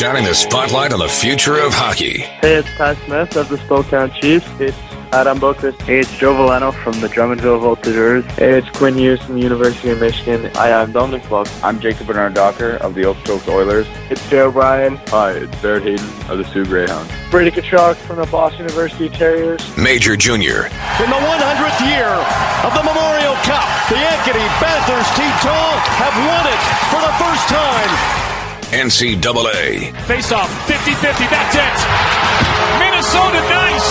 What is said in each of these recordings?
shining the spotlight on the future of hockey. Hey, it's Ty Smith of the Spokane Chiefs. It's Adam Bokus. Hey, it's Joe Veleno from the Drummondville Voltigeurs. Hey, it's Quinn Hughes from the University of Michigan. Hi, I'm Dominic Buck. I'm Jacob Bernard Docker of the Okotoks Oilers. It's Joe O'Brien. Hi, it's Barrett Hayton of the Soo Greyhounds. Brady Tkachuk from the Boston University Terriers. Major Junior. In the 100th year of the Memorial Cup, the Ankeny Panthers T-Tall have won it for the first time. NCAA. Face off, 50-50, that's it. Minnesota nice.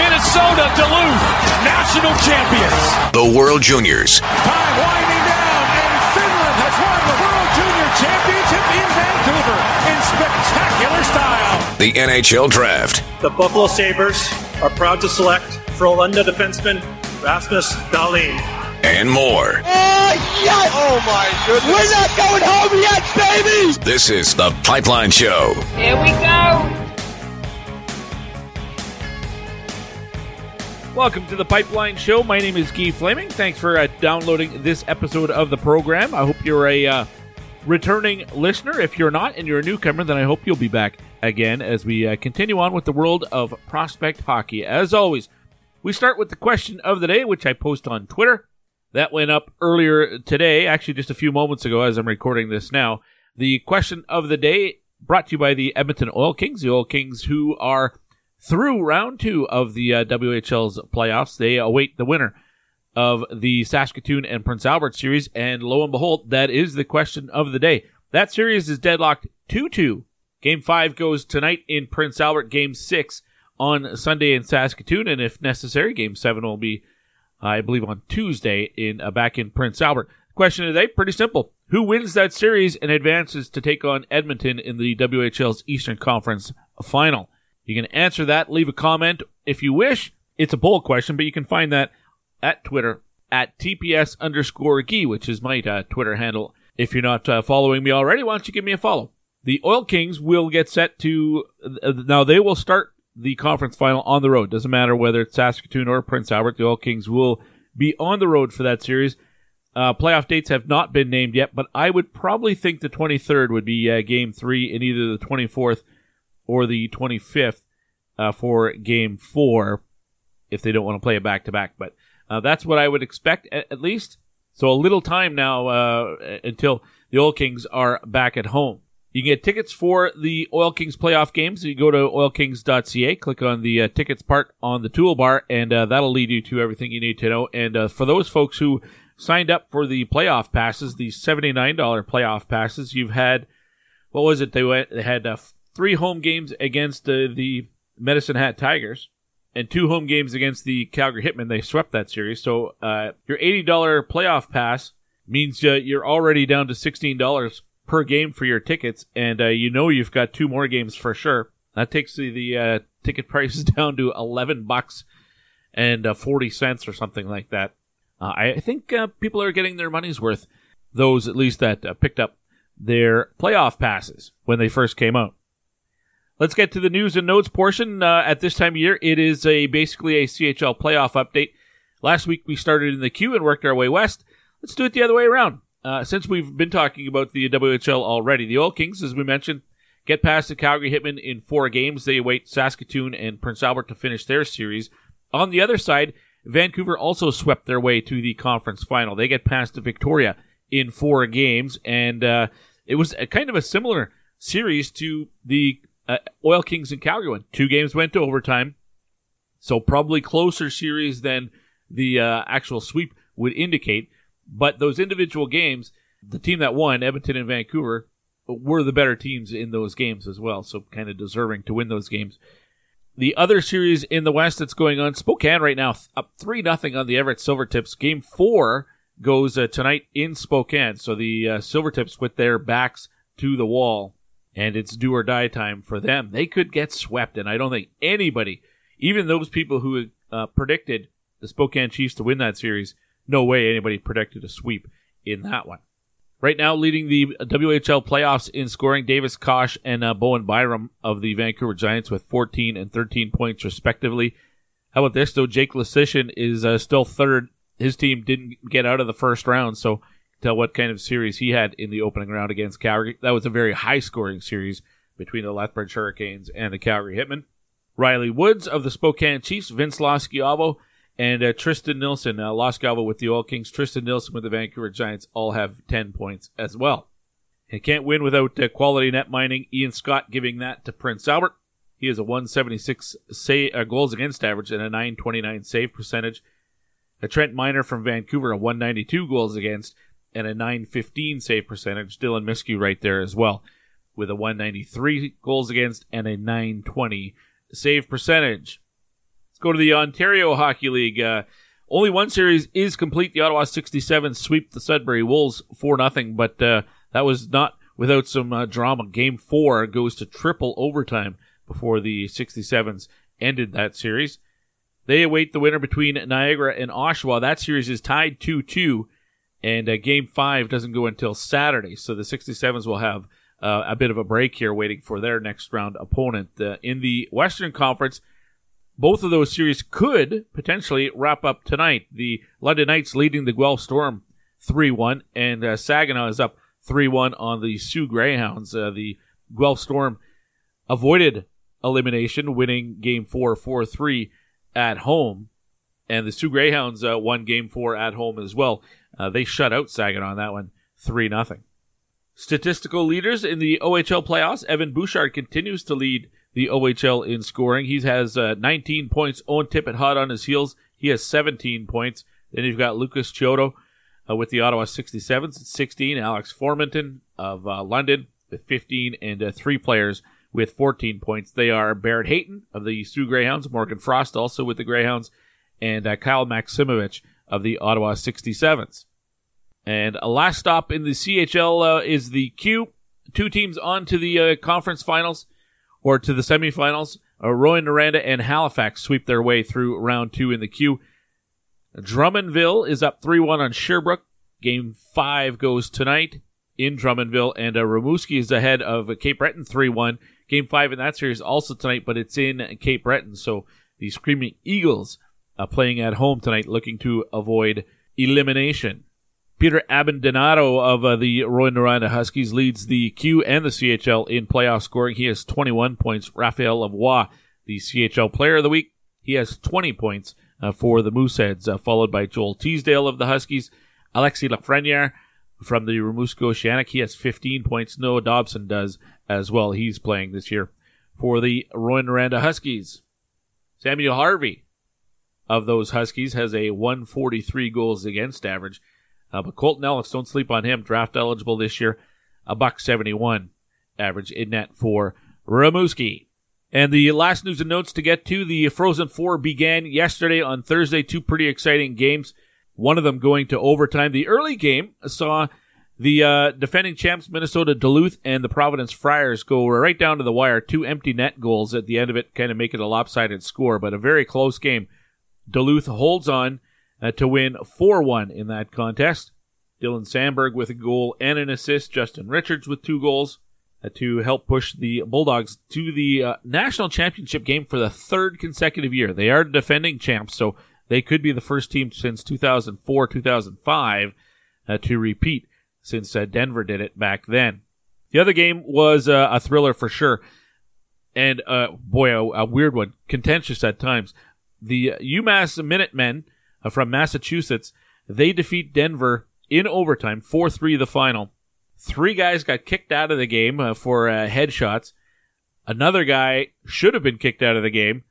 Minnesota Duluth, national champions. The World Juniors. Time winding down, and Finland has won the World Junior Championship in Vancouver in spectacular style. The NHL Draft. The Buffalo Sabres are proud to select Frölunda defenseman Rasmus Dahlin. And more. Oh, yes! Oh, my goodness. We're not going home yet, baby! This is The Pipeline Show. Here we go. Welcome to the Pipeline Show. My name is Guy Flaming. Thanks for uh, downloading this episode of the program. I hope you're a uh, returning listener. If you're not and you're a newcomer, then I hope you'll be back again as we uh, continue on with the world of prospect hockey. As always, we start with the question of the day, which I post on Twitter. That went up earlier today, actually just a few moments ago as I'm recording this now. The question of the day brought to you by the Edmonton Oil Kings, the Oil Kings who are through round two of the uh, WHL's playoffs. They await the winner of the Saskatoon and Prince Albert series, and lo and behold, that is the question of the day. That series is deadlocked 2 2. Game 5 goes tonight in Prince Albert, Game 6 on Sunday in Saskatoon, and if necessary, Game 7 will be, I believe, on Tuesday in uh, back in Prince Albert. Question of the day, pretty simple. Who wins that series and advances to take on Edmonton in the WHL's Eastern Conference final? You can answer that, leave a comment if you wish. It's a poll question, but you can find that at Twitter at TPS underscore Gee, which is my uh, Twitter handle. If you're not uh, following me already, why don't you give me a follow? The Oil Kings will get set to, uh, now they will start the conference final on the road. Doesn't matter whether it's Saskatoon or Prince Albert, the Oil Kings will be on the road for that series. Uh, playoff dates have not been named yet, but I would probably think the 23rd would be uh, game three and either the 24th or the 25th uh, for game four if they don't want to play it back to back. But uh, that's what I would expect at, at, least. So a little time now uh, until the Oil Kings are back at home. You can get tickets for the Oil Kings playoff games. You go to oilkings.ca, click on the uh, tickets part on the toolbar, and uh, that'll lead you to everything you need to know. And uh, for those folks who signed up for the playoff passes, the $79 playoff passes, you've had, what was it? They went, they had three home games against the Medicine Hat Tigers and two home games against the Calgary Hitmen. They swept that series. So uh, your $80 playoff pass means uh, you're already down to $16 per game for your tickets, and uh, you know you've got two more games for sure. That takes the, the uh, ticket prices down to 11 bucks and uh, 40 cents or something like that. Uh, I think people are getting their money's worth, those at least that picked up their playoff passes when they first came out. Let's get to the news and notes portion. Uh, at this time of year, it is a basically a CHL playoff update. Last week we started in the Q and worked our way west. Let's do it the other way around. Uh, since we've been talking about the WHL already, the Oil Kings, as we mentioned, get past the Calgary Hitmen in four games. They await Saskatoon and Prince Albert to finish their series. On the other side, Vancouver also swept their way to the conference final. They get past the Victoria in four games, and uh, it was a kind of a similar series to the uh, Oil Kings and Calgary won. Two games went to overtime, so probably closer series than the uh, actual sweep would indicate. But those individual games, the team that won, Edmonton and Vancouver, were the better teams in those games as well. So kind of deserving to win those games. The other series in the West that's going on, Spokane right now up three nothing on the Everett Silvertips. Game four goes uh, tonight in Spokane. So the uh, Silvertips with their backs to the wall and it's do or die time for them. They could get swept, and I don't think anybody, even those people who uh, predicted the Spokane Chiefs to win that series, no way anybody predicted a sweep in that one. Right now, leading the WHL playoffs in scoring, Davis Koch and uh, Bowen Byram of the Vancouver Giants with 14 and 13 points respectively. How about this though? Jake Leschyshyn is uh, still third. His team didn't get out of the first round, so tell what kind of series he had in the opening round against Calgary. That was a very high scoring series between the Lethbridge Hurricanes and the Calgary Hitmen. Riley Woods of the Spokane Chiefs, Vince Loschiavo, and uh, Tristen Nielsen. Uh, Loschiavo with the Oil Kings, Tristan Nilsson with the Vancouver Giants all have 10 points as well. And can't win without uh, quality net mining. Ian Scott giving that to Prince Albert. He has a 176 say, uh, goals against average and a 929 save percentage. A Trent Miner from Vancouver, a 192 goals against and a 915 save percentage. Dylan Myskiw right there as well with a 193 goals against and a 920 save percentage. Go to the Ontario Hockey League. Uh, only one series is complete. The Ottawa 67 sweep the Sudbury Wolves 4 0, but uh, that was not without some uh, drama. Game 4 goes to triple overtime before the 67s ended that series. They await the winner between Niagara and Oshawa. That series is tied 2 2, and uh, game five doesn't go until Saturday. So the 67s will have uh, a bit of a break here waiting for their next round opponent. Uh, in the Western Conference, both of those series could potentially wrap up tonight. The London Knights leading the Guelph Storm 3 1, and uh, Saginaw is up 3 1 on the Soo Greyhounds. Uh, the Guelph Storm avoided elimination, winning game four, 4 3 at home. And the Soo Greyhounds uh, won game four at home as well. Uh, they shut out Saginaw on that one, 3 0. Statistical leaders in the OHL playoffs, Evan Bouchard continues to lead the OHL in scoring. He has uh, 19 points. Owen Tippett hot on his heels. He has 17 points. Then you've got Lucas Chiodo uh, with the Ottawa 67s at 16. Alex Formenton of uh, London with 15, and uh, three players with 14 points. They are Barrett Hayton of the Soo Greyhounds, Morgan Frost also with the Greyhounds, and uh, Kyle Maksimovich of the Ottawa 67s. And a last stop in the CHL uh, is the Q. Two teams on to the conference finals or to the semifinals. Uh, Rouyn-Noranda and Halifax sweep their way through round two in the Q. Drummondville is up 3 1 on Sherbrooke. Game five goes tonight in Drummondville, and uh, Rimouski is ahead of Cape Breton 3 1. Game five in that series also tonight, but it's in Cape Breton. So the Screaming Eagles uh, playing at home tonight, looking to avoid elimination. Peter Abbandonato of uh, the Rouyn-Noranda Huskies leads the Q and the CHL in playoff scoring. He has 21 points. Raphael Lavoie, the CHL Player of the Week, he has 20 points uh, for the Mooseheads, uh, followed by Joel Teasdale of the Huskies. Alexis Lafreniere from the Rimouski Oceanic, he has 15 points. Noah Dobson does as well. He's playing this year for the Rouyn-Noranda Huskies. Samuel Harvey of those Huskies has a 143 goals against average. Uh, but Colton Ellis, don't sleep on him. Draft eligible this year. A buck 71 average in net for Rimouski. And the last news and notes to get to the Frozen Four began yesterday on Thursday. Two pretty exciting games. One of them going to overtime. The early game saw the uh, defending champs Minnesota Duluth and the Providence Friars go right down to the wire. Two empty net goals at the end of it, kind of make it a lopsided score, but a very close game. Duluth holds on uh, to win 4 1 in that contest. Dylan Samberg with a goal and an assist. Justin Richards with two goals uh, to help push the Bulldogs to the uh, national championship game for the third consecutive year. They are defending champs, so they could be the first team since 2004 2005 uh, to repeat since uh, Denver did it back then. The other game was uh, a thriller for sure. And boy, a, a weird one, contentious at times. The UMass Minutemen from Massachusetts. They defeat Denver in overtime, 4 3 the final. Three guys got kicked out of the game uh, for uh, headshots. Another guy should have been kicked out of the game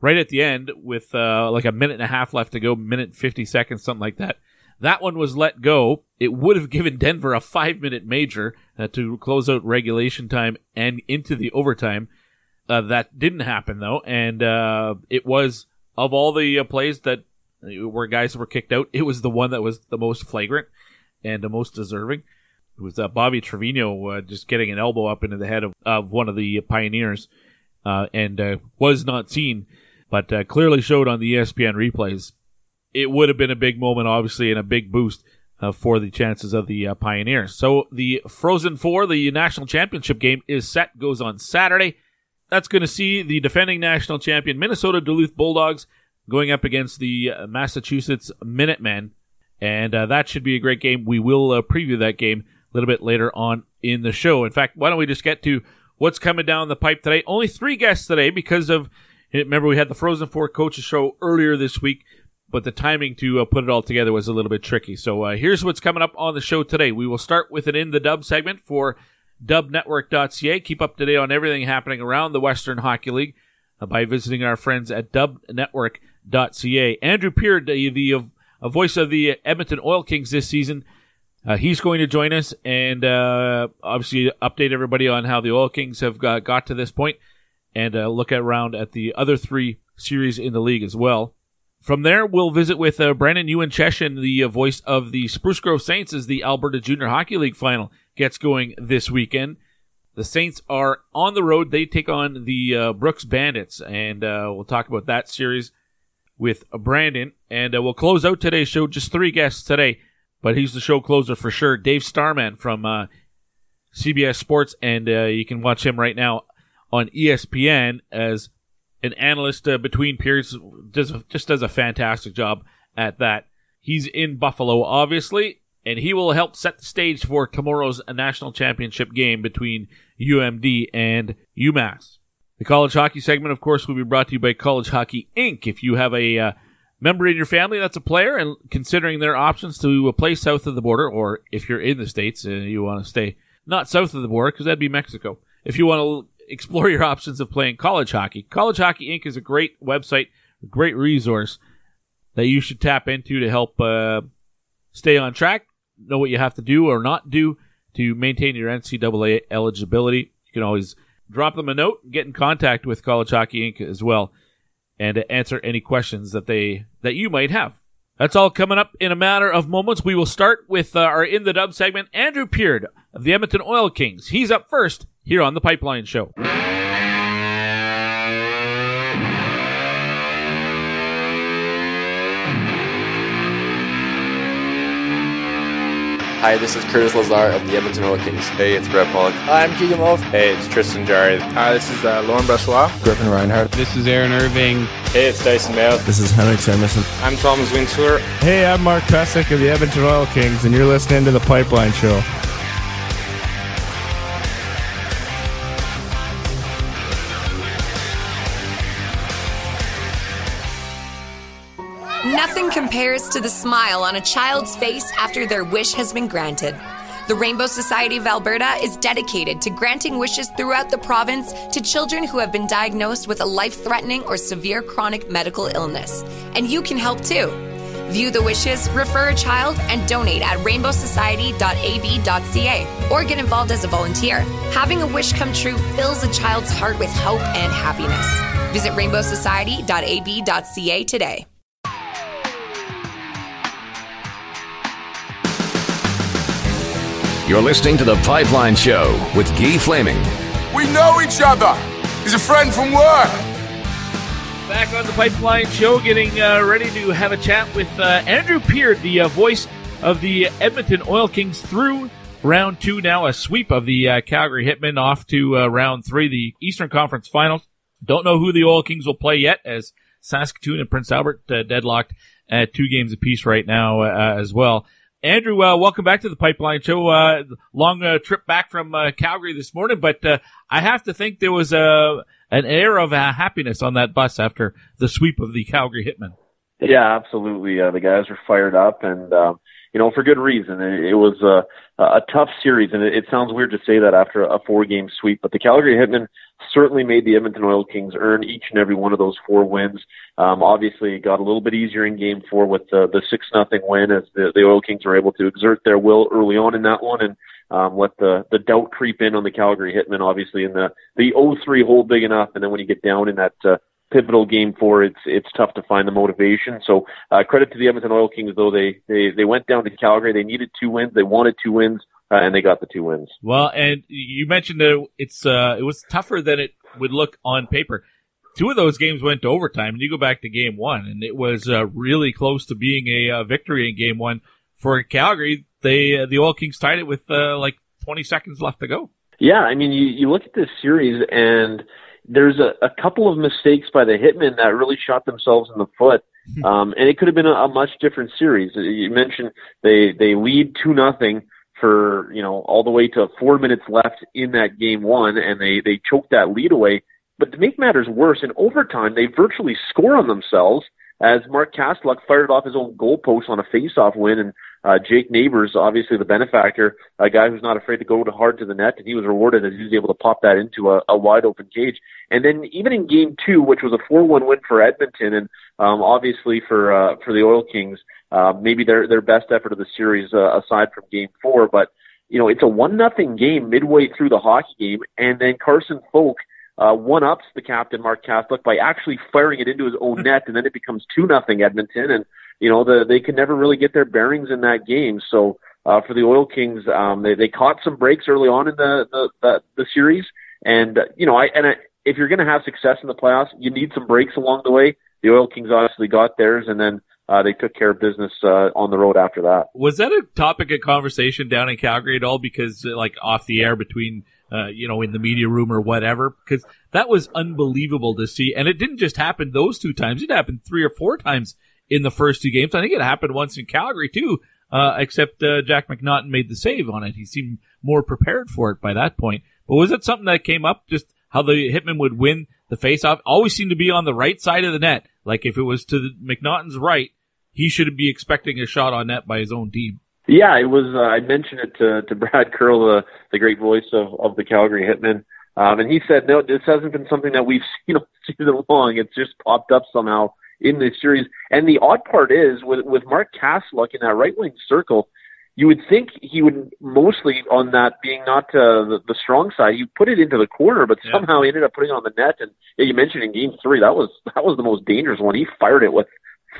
right at the end with uh, like a minute and a half left to go, minute 50 seconds, something like that. That one was let go. It would have given Denver a five minute major uh, to close out regulation time and into the overtime. Uh, that didn't happen though, and uh, it was of all the uh, plays that where guys were kicked out, it was the one that was the most flagrant and the most deserving. It was uh, Bobby Trivigno uh, just getting an elbow up into the head of, of one of the Pioneers uh, and uh, was not seen, but uh, clearly showed on the ESPN replays. It would have been a big moment, obviously, and a big boost uh, for the chances of the Pioneers. So the Frozen Four, the national championship game, is set, goes on Saturday. That's going to see the defending national champion Minnesota Duluth Bulldogs going up against the Massachusetts Minutemen. and uh, that should be a great game. We will uh, preview that game a little bit later on in the show. In fact, why don't we just get to what's coming down the pipe today? Only three guests today because of remember we had the Frozen Four coaches show earlier this week, but the timing to uh, put it all together was a little bit tricky. So uh, here's what's coming up on the show today. We will start with an in the dub segment for dubnetwork.ca. Keep up to date on everything happening around the Western Hockey League uh, by visiting our friends at dubnetwork.ca. Andrew Peard, the, the uh, voice of the Edmonton Oil Kings this season, uh, he's going to join us and uh, obviously update everybody on how the Oil Kings have got, got to this point and uh, look around at the other three series in the league as well. From there, we'll visit with uh, Brandon Ewanchyshyn, the uh, voice of the Spruce Grove Saints, as the Alberta Junior Hockey League final gets going this weekend. The Saints are on the road. They take on the Brooks Bandits, and we'll talk about that series with Brandon. And uh, we'll close out today's show. Just three guests today, but he's the show closer for sure. Dave Starman from uh, CBS Sports, and you can watch him right now on ESPN as an analyst uh, between periods. Does just does a fantastic job at that. He's in Buffalo, obviously, and he will help set the stage for tomorrow's national championship game between UMD and UMass. The college hockey segment, of course, will be brought to you by College Hockey Inc. If you have a uh, member in your family that's a player and considering their options to play south of the border, or if you're in the states and you want to stay not south of the border because that'd be Mexico. If you want to explore your options of playing college hockey. College Hockey Inc. is a great website, a great resource that you should tap into to help uh, stay on track, know what you have to do or not do to maintain your NCAA eligibility. You can always drop them a note, get in contact with College Hockey Inc. as well, and answer any questions that they that you might have. That's all coming up in a matter of moments. We will start with uh, our In the Dub segment. Andrew Peard of the Edmonton Oil Kings. He's up first here on The Pipeline Show. Hi, this is Curtis Lazar of the Edmonton Oil Kings. Hey, it's Brett Pollock. Hi, I'm Keegan Wolf. Hey, it's Tristan Jarry. Hi, this is uh, Laurent Brossoit. Griffin Reinhardt. This is Aaron Irving. Hey, it's Dyson Mayo. This is Henrik Samuelsson. I'm Thomas Wintour. Hey, I'm Mark Pesic of the Edmonton Oil Kings, and you're listening to The Pipeline Show. Nothing compares to the smile on a child's face after their wish has been granted. The Rainbow Society of Alberta is dedicated to granting wishes throughout the province to children who have been diagnosed with a life threatening or severe chronic medical illness. And you can help too. View the wishes, refer a child, and donate at rainbowsociety.ab.ca or get involved as a volunteer. Having a wish come true fills a child's heart with hope and happiness. Visit rainbowsociety.ab.ca today. You're listening to The Pipeline Show with Guy Flaming. We know each other. He's a friend from work. Back on The Pipeline Show, getting uh, ready to have a chat with uh, Andrew Peard, the uh, voice of the Edmonton Oil Kings through round two now, a sweep of the uh, Calgary Hitmen off to uh, round three, the Eastern Conference Finals. Don't know who the Oil Kings will play yet, as Saskatoon and Prince Albert uh, deadlocked at two games apiece right now as well. Andrew, uh, welcome back to the Pipeline Show. Uh, long uh, trip back from uh, Calgary this morning, but uh, I have to think there was a an air of uh, happiness on that bus after the sweep of the Calgary Hitmen. Yeah, absolutely. the guys were fired up, and um, you know for good reason. It, was a, a tough series, and it, it sounds weird to say that after a four game sweep, but the Calgary Hitmen certainly made the Edmonton Oil Kings earn each and every one of those four wins. Um, obviously, it got a little bit easier in Game Four with the the six nothing win as the, the Oil Kings were able to exert their will early on in that one and um, let the the doubt creep in on the Calgary Hitmen. Obviously, in the the 0-3 hole big enough, and then when you get down in that uh, pivotal game four, it's it's tough to find the motivation. So uh, credit to the Edmonton Oil Kings, though they they they went down to Calgary. They needed two wins. They wanted two wins. Uh, and they got the two wins. Well, and you mentioned that it's uh, it was tougher than it would look on paper. Two of those games went to overtime, and you go back to game one, and it was uh, really close to being a uh, victory in game one for Calgary. They uh, the Oil Kings tied it with uh, like 20 seconds left to go. Yeah, I mean, you, you look at this series, and there's a, a couple of mistakes by the Hitmen that really shot themselves in the foot. Um, and it could have been a, a much different series. You mentioned they they lead two nothing for you know all the way to four minutes left in that game one, and they they choke that lead away. But to make matters worse, in overtime they virtually score on themselves as Mark Kastelic fired off his own goalpost on a face-off win, and uh, Jake Neighbors, obviously the benefactor, a guy who's not afraid to go hard to the net, and he was rewarded as he was able to pop that into a, a wide open cage. And then even in Game Two, which was a 4-1 win for Edmonton, and um, obviously for uh, for the Oil Kings, uh, maybe their their best effort of the series uh, aside from Game Four, but you know it's a one nothing game midway through the hockey game, and then Carson Foulk uh, one ups the captain Mark Kastelic by actually firing it into his own net, and then it becomes two nothing Edmonton, and you know the, they can never really get their bearings in that game. So uh, for the Oil Kings, um, they they caught some breaks early on in the the the, the series, and uh, you know I and I, if you're going to have success in the playoffs, you need some breaks along the way. The Oil Kings obviously got theirs, and then uh, they took care of business uh, on the road after that. Was that a topic of conversation down in Calgary at all? Because like off the air between uh, you know, in the media room or whatever, because that was unbelievable to see. And it didn't just happen those two times; it happened three or four times in the first two games. I think it happened once in Calgary too, uh, except uh, Jack McNaughton made the save on it. He seemed more prepared for it by that point. But was it something that came up? Just how the Hitmen would win the faceoff? Always seemed to be on the right side of the net. Like if it was to the, McNaughton's right, he should be expecting a shot on net by his own team. Yeah, it was. Uh, I mentioned it to to Brad Curl, the the great voice of of the Calgary Hitmen, um, and he said, "No, this hasn't been something that we've seen all season long. It's just popped up somehow in this series." And the odd part is with with Mark Kastelic in that right wing circle, you would think he would mostly on that being not uh, the, the strong side. You put it into the corner, but yeah. somehow he ended up putting it on the net. And yeah, you mentioned in Game Three that was that was the most dangerous one. He fired it with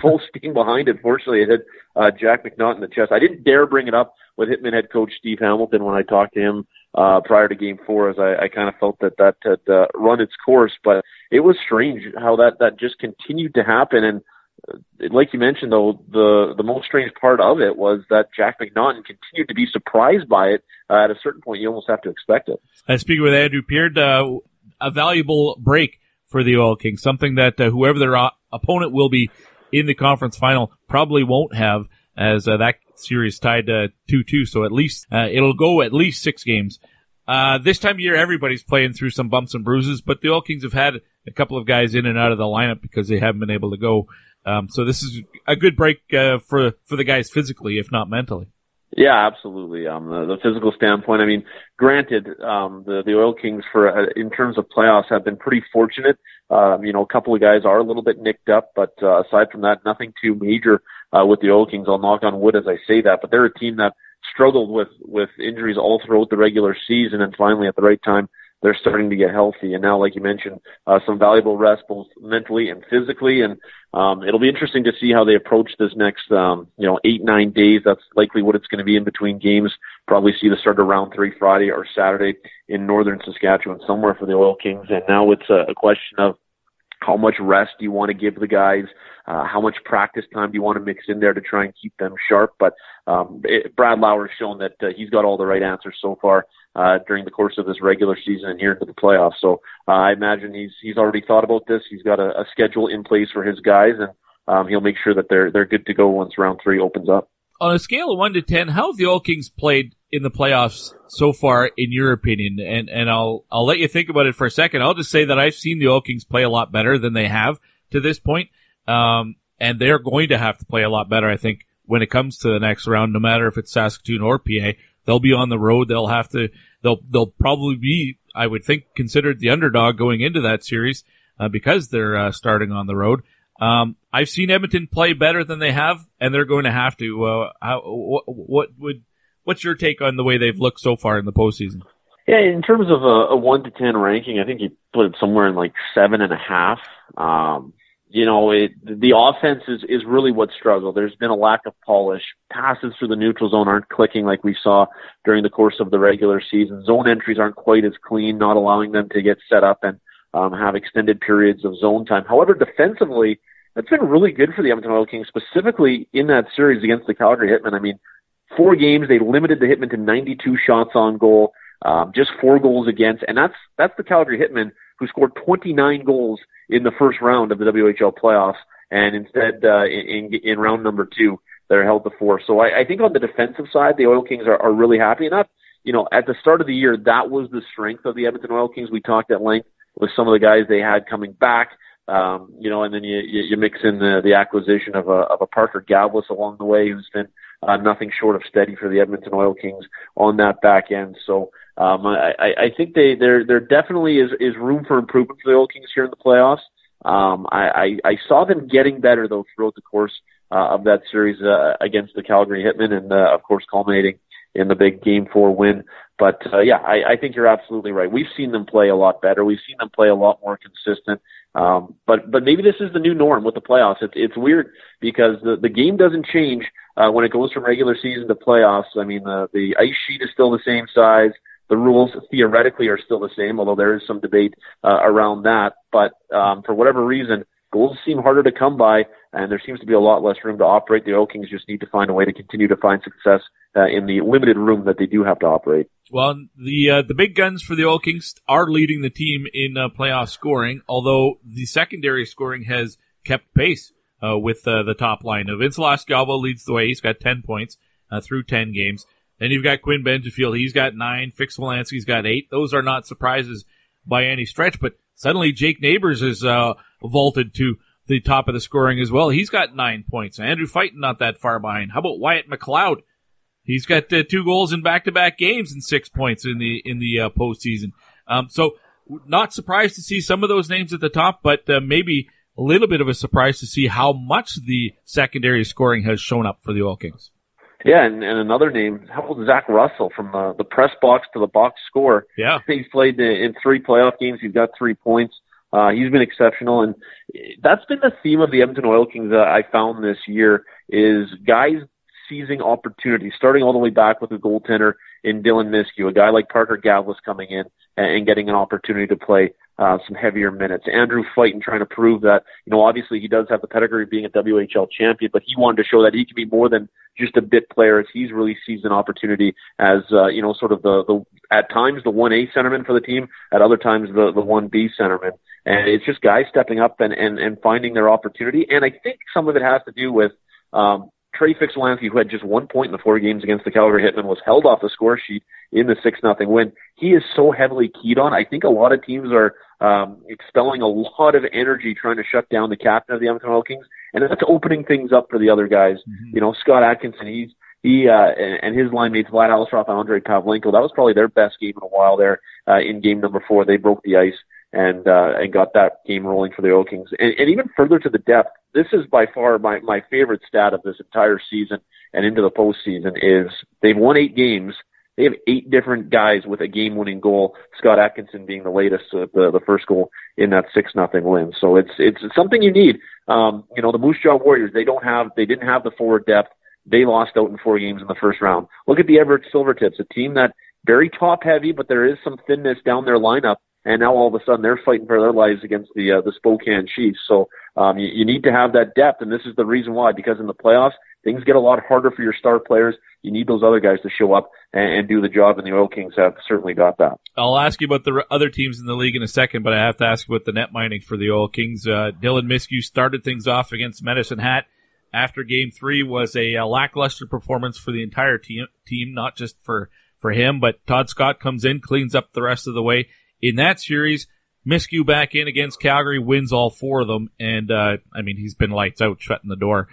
full steam behind it. Fortunately, it hit uh, Jack McNaught in the chest. I didn't dare bring it up with Hitmen head coach Steve Hamilton when I talked to him uh, prior to Game Four, as I, I kind of felt that that had uh, run its course. But it was strange how that that just continued to happen. And uh, like you mentioned, though, the the most strange part of it was that Jack McNaughton continued to be surprised by it. Uh, at a certain point, you almost have to expect it. Uh, speaking with Andrew Peard, uh, a valuable break for the Oil Kings, something that uh, whoever their opponent will be in the conference final probably won't have as uh, that series tied to 2-2. So at least, it'll go at least six games. This time of year, everybody's playing through some bumps and bruises, but the Oil Kings have had a couple of guys in and out of the lineup because they haven't been able to go. Um, so this is a good break, uh, for, for the guys physically, if not mentally. Yeah, absolutely. Um, the, the physical standpoint. I mean, granted, um, the the Oil Kings for uh, in terms of playoffs have been pretty fortunate. Um, you know, a couple of guys are a little bit nicked up, but uh, aside from that, nothing too major uh, with the Oil Kings. I'll knock on wood as I say that, but they're a team that struggled with with injuries all throughout the regular season, and finally at the right time they're starting to get healthy. And now, like you mentioned, uh, some valuable rest both mentally and physically. And um, it'll be interesting to see how they approach this next, um, you know, eight nine days. That's likely what it's going to be in between games. Probably see the start of round three Friday or Saturday in northern Saskatchewan somewhere for the Oil Kings. And now it's a, a question of how much rest do you want to give the guys? Uh, how much practice time do you want to mix in there to try and keep them sharp? But um, it, Brad Lauer has shown that uh, he's got all the right answers so far uh, during the course of this regular season and here into the playoffs. So uh, I imagine he's he's already thought about this. He's got a, a schedule in place for his guys, and um, he'll make sure that they're they're good to go once round three opens up. On a scale of one to ten, how have the Oil Kings played in the playoffs so far, in your opinion? And and I'll I'll let you think about it for a second. I'll just say that I've seen the Oil Kings play a lot better than they have to this point. Um, and they're going to have to play a lot better, I think, when it comes to the next round, no matter if it's Saskatoon or PA. They'll be on the road. They'll have to, they'll, they'll probably be, I would think, considered the underdog going into that series, uh, because they're, uh, starting on the road. Um, I've seen Edmonton play better than they have, and they're going to have to. Uh, how, what, what would, what's your take on the way they've looked so far in the postseason? Yeah, in terms of a, a one to ten ranking, I think you put it somewhere in like seven and a half. Um, you know, it, the offense is, is really what struggled. There's been a lack of polish. Passes through the neutral zone aren't clicking like we saw during the course of the regular season. Zone entries aren't quite as clean, not allowing them to get set up and um, have extended periods of zone time. However, defensively, that's been really good for the Edmonton Oil Kings, specifically in that series against the Calgary Hitmen. I mean, four games, they limited the Hitmen to 92 shots on goal, um, just four goals against, and that's, that's the Calgary Hitmen who scored 29 goals in the first round of the WHL playoffs, and instead uh, in, in round number two, they're held to four. So I, I think on the defensive side, the Oil Kings are, are really happy. enough. you know, at the start of the year, that was the strength of the Edmonton Oil Kings. We talked at length with some of the guys they had coming back. Um, you know, and then you, you, you mix in the, the acquisition of a, of a Parker Gavlis along the way, who's been uh, nothing short of steady for the Edmonton Oil Kings on that back end. So um, I, I think they there there definitely is is room for improvement for the Oil Kings here in the playoffs. Um, I, I, I saw them getting better though throughout the course uh, of that series uh, against the Calgary Hitmen, and uh, of course culminating in the big Game Four win. But uh, yeah, I, I think you're absolutely right. We've seen them play a lot better. We've seen them play a lot more consistent. Um, but but maybe this is the new norm with the playoffs. It's it's weird because the the game doesn't change uh, when it goes from regular season to playoffs. I mean the the ice sheet is still the same size. The rules theoretically are still the same, although there is some debate uh, around that. But um, for whatever reason, goals seem harder to come by, and there seems to be a lot less room to operate. The Oil Kings just need to find a way to continue to find success uh, in the limited room that they do have to operate. Well, the uh, the big guns for the Oil Kings are leading the team in uh, playoff scoring, although the secondary scoring has kept pace uh, with uh, the top line. Vince Loschiavo leads the way; he's got ten points uh, through ten games. Then you've got Quinn Benjafield; he's got nine. Fix Wolansky's got eight. Those are not surprises by any stretch, but suddenly Jake Neighbors is uh, vaulted to the top of the scoring as well. He's got nine points. Andrew Fyten not that far behind. How about Wyatt McLeod? He's got uh, two goals in back-to-back games and six points in the in the uh, postseason. Um, so not surprised to see some of those names at the top, but uh, maybe a little bit of a surprise to see how much the secondary scoring has shown up for the Oil Kings. Yeah, and, and another name, how about Zach Russell from the, the press box to the box score? Yeah, he's played in, in three playoff games. He's got three points. Uh, he's been exceptional, and that's been the theme of the Edmonton Oil Kings that I found this year is guys seizing opportunities, starting all the way back with a goaltender in Dylan Myskiw, a guy like Parker Gavlis coming in and, getting an opportunity to play uh, some heavier minutes. Andrew Fyten trying to prove that, you know, obviously he does have the pedigree of being a WHL champion, but he wanted to show that he can be more than just a bit player as he's really seized an opportunity as, uh, you know, sort of the, the, at times the 1A centerman for the team, at other times the, the 1B centerman. And it's just guys stepping up and, and, and finding their opportunity. And I think some of it has to do with, um, Trey Fix-Wolansky, who had just one point in the four games against the Calgary Hitmen, was held off the score sheet in the six nothing win. He is so heavily keyed on. I think a lot of teams are um, expelling a lot of energy trying to shut down the captain of the Edmonton Oil Kings, and that's opening things up for the other guys. Mm-hmm. You know, Scott Atkinson, he's he uh, and his line mates Vlad Alistrov and Andre Pavlenko. That was probably their best game in a while there uh, in game number four. They broke the ice and uh, and got that game rolling for the Oil Kings. And, and even further to the depth, this is by far my my favorite stat of this entire season and into the postseason is they've won eight games. They have eight different guys with a game-winning goal. Scott Atkinson being the latest, uh, the the first goal in that six nothing win. So it's it's something you need. Um, you know, the Moose Jaw Warriors they don't have they didn't have the forward depth. They lost out in four games in the first round. Look at the Everett Silvertips, a team that very top heavy, but there is some thinness down their lineup and now all of a sudden they're fighting for their lives against the uh, the Spokane Chiefs. So um, you, you need to have that depth, and this is the reason why. Because in the playoffs, things get a lot harder for your star players. You need those other guys to show up and, and do the job, and the Oil Kings have certainly got that. I'll ask you about the other teams in the league in a second, but I have to ask about the net mining for the Oil Kings. Uh, Dylan Myskiw started things off against Medicine Hat. After Game Three was a, a lackluster performance for the entire team, team, not just for for him, but Todd Scott comes in, cleans up the rest of the way in that series, Myskiw back in against Calgary wins all four of them, and uh, I mean he's been lights out, shutting the door.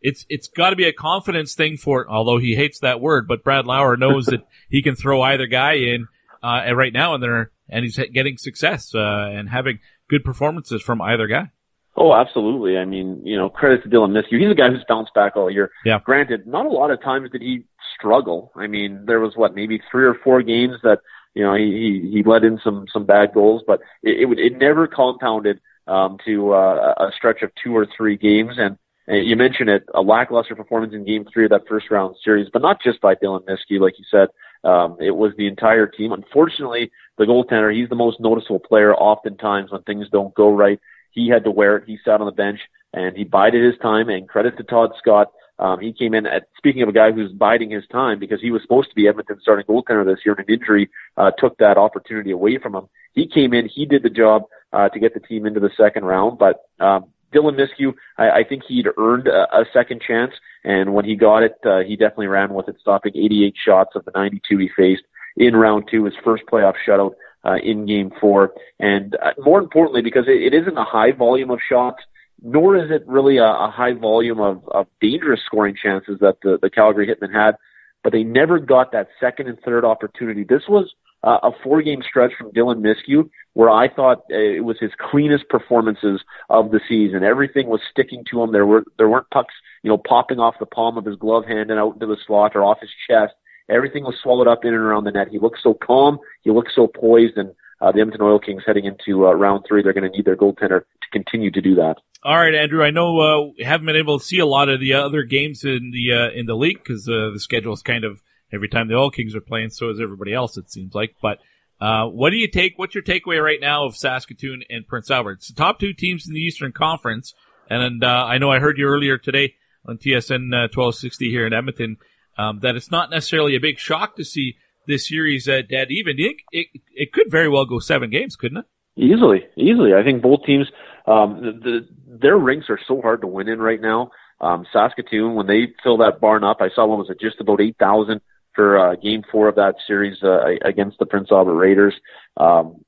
It's it's got to be a confidence thing for, although he hates that word, but Brad Lauer knows that he can throw either guy in, uh, and right now and there, and he's getting success uh, and having good performances from either guy. Oh, absolutely. I mean, you know, credit to Dylan Myskiw. He's a guy who's bounced back all year. Yeah. Granted, not a lot of times did he struggle. I mean, there was what maybe three or four games that you know, he he, he let in some some bad goals, but it it, it never compounded um, to uh, a stretch of two or three games. And, and you mentioned it, a lackluster performance in Game Three of that first round series, but not just by Dylan Myskiw, like you said. Um, it was the entire team. Unfortunately, the goaltender, he's the most noticeable player oftentimes when things don't go right. He had to wear it. He sat on the bench and he bided his time. And credit to Todd Scott Um, he came in at speaking of a guy who's biding his time because he was supposed to be Edmonton's starting goaltender this year, and an injury uh, took that opportunity away from him. He came in, he did the job uh, to get the team into the second round, but um, Dylan Myskiw, I, I think he'd earned a, a second chance, and when he got it, uh, he definitely ran with it, stopping 88 shots of the 92 he faced in round two, his first playoff shutout uh, in game four. And uh, more importantly, because it, it isn't a high volume of shots, nor is it really a, a high volume of, of dangerous scoring chances that the, the Calgary Hitmen had, but they never got that second and third opportunity. This was uh, a four game stretch from Dylan Myskiw where I thought uh, it was his cleanest performances of the season. Everything was sticking to him. There were there weren't pucks, you know, popping off the palm of his glove hand and out into the slot or off his chest. Everything was swallowed up in and around the net. He looked so calm. He looked so poised. And uh, the Edmonton Oil Kings heading into uh, round three, they're going to need their goaltender to continue to do that. All right, Andrew. I know uh, we haven't been able to see a lot of the other games in the uh, in the league because uh, the schedule is kind of every time the Oil Kings are playing, so is everybody else. It seems like. But uh, what do you take? What's your takeaway right now of Saskatoon and Prince Albert? It's the top two teams in the Eastern Conference, and uh, I know I heard you earlier today on TSN uh, 1260 here in Edmonton um, that it's not necessarily a big shock to see this series uh, dead even. Think it, it could very well go seven games, couldn't it? Easily, easily. I think both teams, um, the, the, their rinks are so hard to win in right now. Um, Saskatoon, when they fill that barn up, I saw one was at just about 8,000 for uh, game four of that series uh, against the Prince Albert Raiders. Um,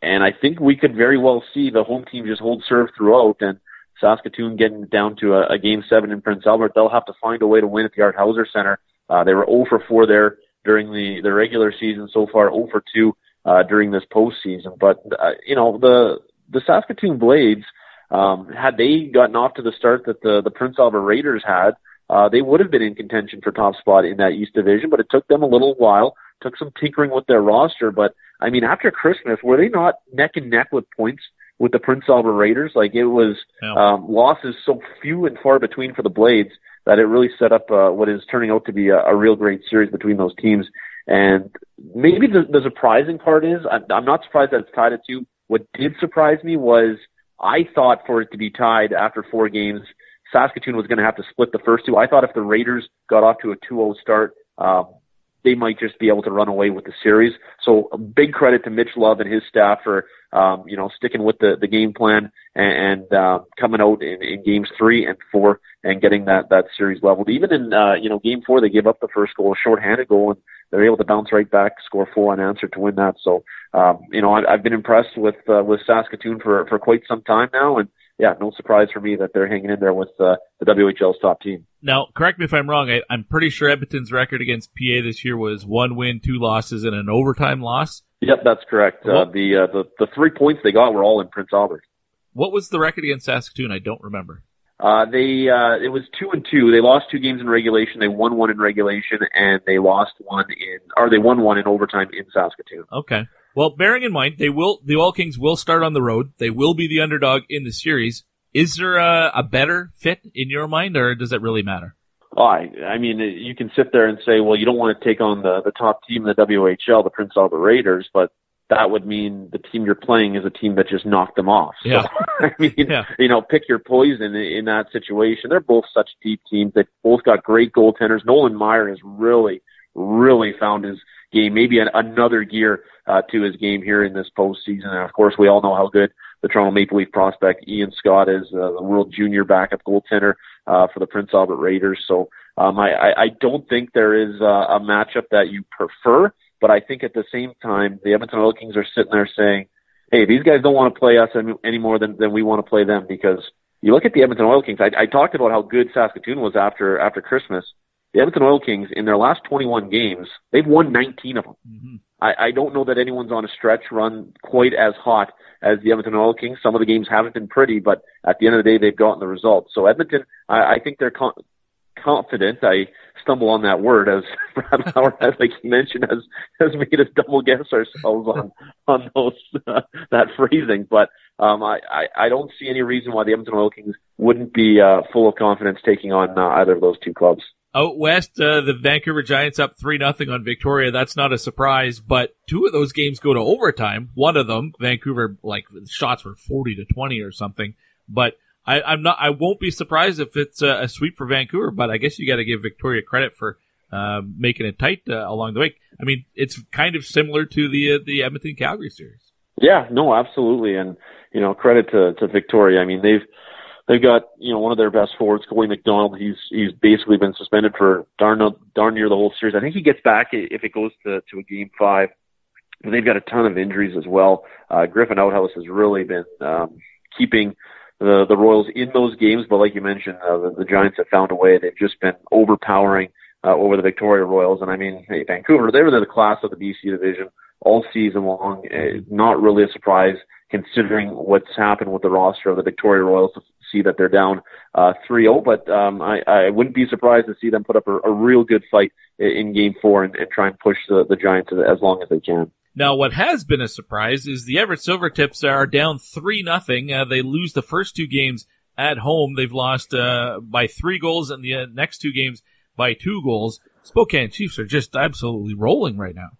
and I think we could very well see the home team just hold serve throughout and Saskatoon getting down to a, a game seven in Prince Albert. They'll have to find a way to win at the Art Hauser Center. Uh, they were 0 for 4 there during the, the regular season so far, 0 for 2 uh, during this postseason. But, uh, you know, the, the Saskatoon Blades, um, had they gotten off to the start that the, the Prince Albert Raiders had, uh, they would have been in contention for top spot in that East Division, but it took them a little while, took some tinkering with their roster. But I mean, after Christmas, were they not neck and neck with points with the Prince Albert Raiders? Like it was yeah. um, losses so few and far between for the Blades that it really set up uh, what is turning out to be a, a real great series between those teams. And maybe the, the surprising part is I'm, I'm not surprised that it's tied at two. What did surprise me was I thought for it to be tied after four games Saskatoon was going to have to split the first two. I thought if the Raiders got off to a 2-0 start, um, they might just be able to run away with the series. So a big credit to Mitch Love and his staff for, um, you know, sticking with the, the game plan and, and uh, coming out in, in games three and four and getting that, that series leveled. Even in, uh, you know, game four, they gave up the first goal, a shorthanded goal, and they're able to bounce right back, score four unanswered to win that. So, um, you know, I, I've been impressed with, uh, with Saskatoon for, for quite some time now. And, yeah, no surprise for me that they're hanging in there with uh, the WHL's top team. Now, correct me if I'm wrong. I, am pretty sure Edmonton's record against PA this year was one win, two losses, and an overtime loss. Yep, that's correct. Uh, the, uh, the the three points they got were all in Prince Albert. What was the record against Saskatoon? I don't remember. Uh, they uh, it was two and two. They lost two games in regulation. They won one in regulation, and they lost one in, or they won one in overtime in Saskatoon. Okay. Well, bearing in mind they will, the Oil Kings will start on the road. They will be the underdog in the series. Is there a, a better fit in your mind, or does it really matter? Oh, I, I mean, you can sit there and say, well, you don't want to take on the the top team in the WHL, the Prince Albert Raiders, but that would mean the team you're playing is a team that just knocked them off. Yeah. So, I mean, yeah. you know, pick your poison in, in that situation. They're both such deep teams. They both got great goaltenders. Nolan Maier has really, really found his game, maybe an, another gear uh, to his game here in this postseason. And of course, we all know how good the Toronto Maple Leaf prospect Ian Scott is, uh, the world junior backup goaltender uh, for the Prince Albert Raiders. So um, I, I, I don't think there is a, a matchup that you prefer, but I think at the same time, the Edmonton Oil Kings are sitting there saying, hey, these guys don't want to play us any, any more than, than we want to play them because you look at the Edmonton Oil Kings. I, I talked about how good Saskatoon was after after Christmas. The Edmonton Oil Kings, in their last 21 games, they've won 19 of them. Mm-hmm. I, I don't know that anyone's on a stretch run quite as hot as the Edmonton Oil Kings. Some of the games haven't been pretty, but at the end of the day, they've gotten the results. So Edmonton, I, I think they're con- confident. I stumble on that word as Brad Lauer, as like you mentioned, has has made us double guess ourselves on on those uh, that phrasing. But um, I, I I don't see any reason why the Edmonton Oil Kings wouldn't be uh, full of confidence taking on uh, either of those two clubs. Out west, uh, the Vancouver Giants up three nothing on Victoria. That's not a surprise, but two of those games go to overtime. One of them, Vancouver, like shots were forty to twenty or something. But I, I'm not. I won't be surprised if it's a, a sweep for Vancouver, but I guess you got to give Victoria credit for uh, making it tight uh, along the way. I mean, it's kind of similar to the uh, the Edmonton Calgary series. Yeah, no, absolutely, and you know, credit to to Victoria. I mean, they've they've got you know one of their best forwards, Corey McDonald. He's he's basically been suspended for darn darn near the whole series. I think he gets back if it goes to to a game five. They've got a ton of injuries as well. Uh, Griffin Outhouse has really been um, keeping the the Royals in those games, but like you mentioned, uh, the, the Giants have found a way. They've just been overpowering uh, over the Victoria Royals, and I mean, hey, Vancouver, they were the class of the BC division all season long. Uh, not really a surprise considering what's happened with the roster of the Victoria Royals to see that they're down uh, 3-0, but um, I, I wouldn't be surprised to see them put up a, a real good fight in Game Four and, and try and push the, the Giants as long as they can. Now, what has been a surprise is the Everett Silvertips are down three nothing. Uh, they lose the first two games at home. They've lost uh, by three goals, and the uh, next two games by two goals. Spokane Chiefs are just absolutely rolling right now.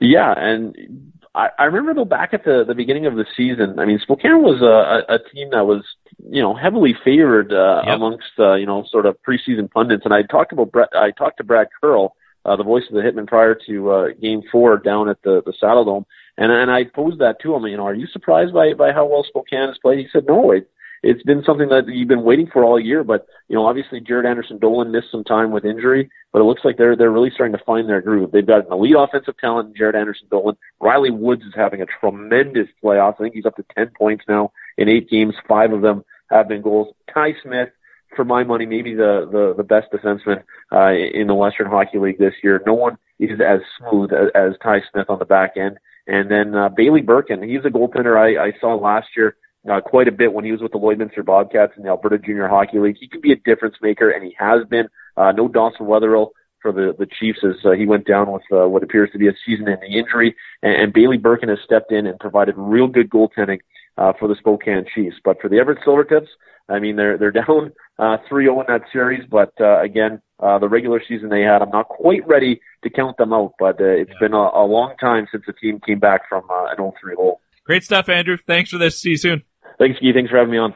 Yeah, and I, I remember though back at the the beginning of the season. I mean, Spokane was a, a, a team that was you know heavily favored uh, yep. amongst uh, you know sort of preseason pundits. And I talked about Brett. I talked to Brad Curl uh, the voice of the Hitmen prior to uh, Game Four down at the the Saddledome, and and I posed that to him. You know, are you surprised by by how well Spokane has played? He said, no, it it's been something that you've been waiting for all year. But you know, obviously Jaret Anderson-Dolan missed some time with injury, but it looks like they're they're really starting to find their groove. They've got an elite offensive talent, Jaret Anderson-Dolan. Riley Woods is having a tremendous playoff. I think he's up to ten points now in eight games. Five of them have been goals. Ty Smith for my money, maybe the the, the best defenseman uh, in the Western Hockey League this year. No one is as smooth as, as Ty Smith on the back end. And then uh, Bailey Brkin, he's a goaltender I, I saw last year uh, quite a bit when he was with the Lloydminster Bobcats in the Alberta Junior Hockey League. He can be a difference maker, and he has been. Uh, no Dawson Weatherill for the the Chiefs as uh, he went down with uh, what appears to be a season-ending injury, and, and Bailey Brkin has stepped in and provided real good goaltending uh, for the Spokane Chiefs. But for the Everett Silvertips, I mean, they're they're down uh, 3-0 in that series, but uh, again, uh, the regular season they had, I'm not quite ready to count them out. But uh, it's yeah. been a, a long time since the team came back from uh, an 0-3 hole. Great stuff, Andrew. Thanks for this. See you soon. Thanks, Guy. Thanks for having me on.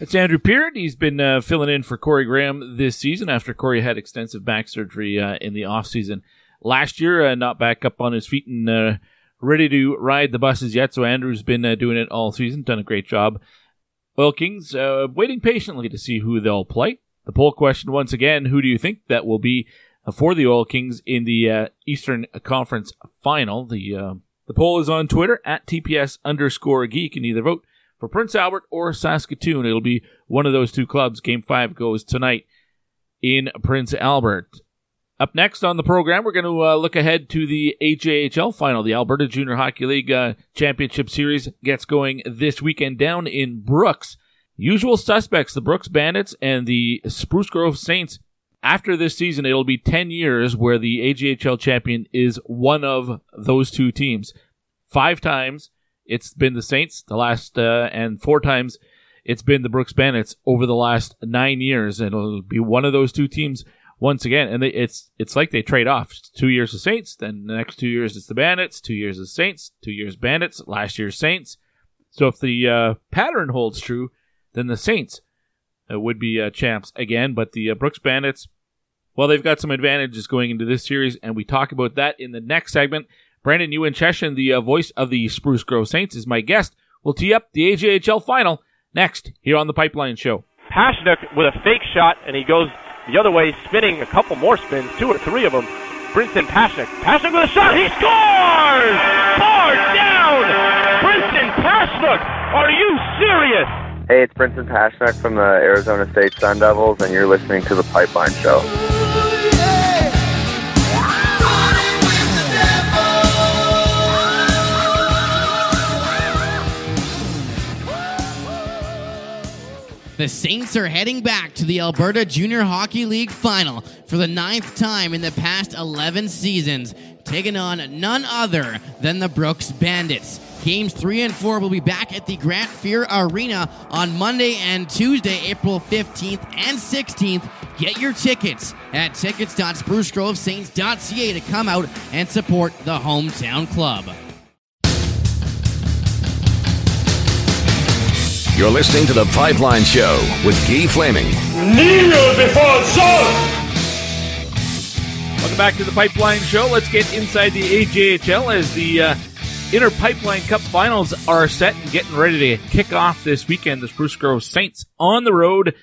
It's Andrew Peard. He's been uh, filling in for Corey Graham this season after Corey had extensive back surgery uh, in the offseason last year, uh, not back up on his feet and uh, ready to ride the buses yet. So Andrew's been uh, doing it all season, done a great job. Oil Kings uh, waiting patiently to see who they'll play. The poll question once again: Who do you think that will be uh, for the Oil Kings in the uh, Eastern Conference Final? The uh, the poll is on Twitter at TPS underscore geek. and either vote for Prince Albert or Saskatoon. It'll be one of those two clubs. Game five goes tonight in Prince Albert. Up next on the program, we're going to uh, look ahead to the AJHL final. The Alberta Junior Hockey League uh, Championship Series gets going this weekend down in Brooks. Usual suspects, the Brooks Bandits and the Spruce Grove Saints. After this season, it'll be 10 years where the AJHL champion is one of those two teams. Five times it's been the Saints, the last, uh, and four times it's been the Brooks Bandits over the last nine years. And it'll be one of those two teams once again, and they, it's it's like they trade off. Two years of Saints, then the next two years it's the Bandits. Two years of Saints, two years Bandits. Last year's Saints. So if the uh, pattern holds true, then the Saints uh, would be uh, champs again. But the uh, Brooks Bandits, well, they've got some advantages going into this series, and we talk about that in the next segment. Brandon Ewanchyshyn, the uh, voice of the Spruce Grove Saints, is my guest. We'll tee up the AJHL final next here on the Pipeline Show. Pasichnuk with a fake shot, and he goes the other way, spinning a couple more spins, two or three of them. Brinson Pasichnuk. Pasichnuk with a shot. He scores! Far down! Brinson Pasichnuk. Are you serious? Hey, it's Brinson Pasichnuk from the Arizona State Sun Devils, and you're listening to The Pipeline Show. The Saints are heading back to the Alberta Junior Hockey League final for the ninth time in the past 11 seasons, taking on none other than the Brooks Bandits. Games 3 and 4 will be back at the Grant Fuhr Arena on Monday and Tuesday, April 15th and 16th. Get your tickets at tickets.sprucegrovesaints.ca to come out and support the hometown club. You're listening to The Pipeline Show with Guy Flaming. Kneel before Zone! Welcome back to the Pipeline Show. Let's get inside the AJHL as the uh, Inter Pipeline Cup finals are set and getting ready to kick off this weekend. The Spruce Grove Saints on the road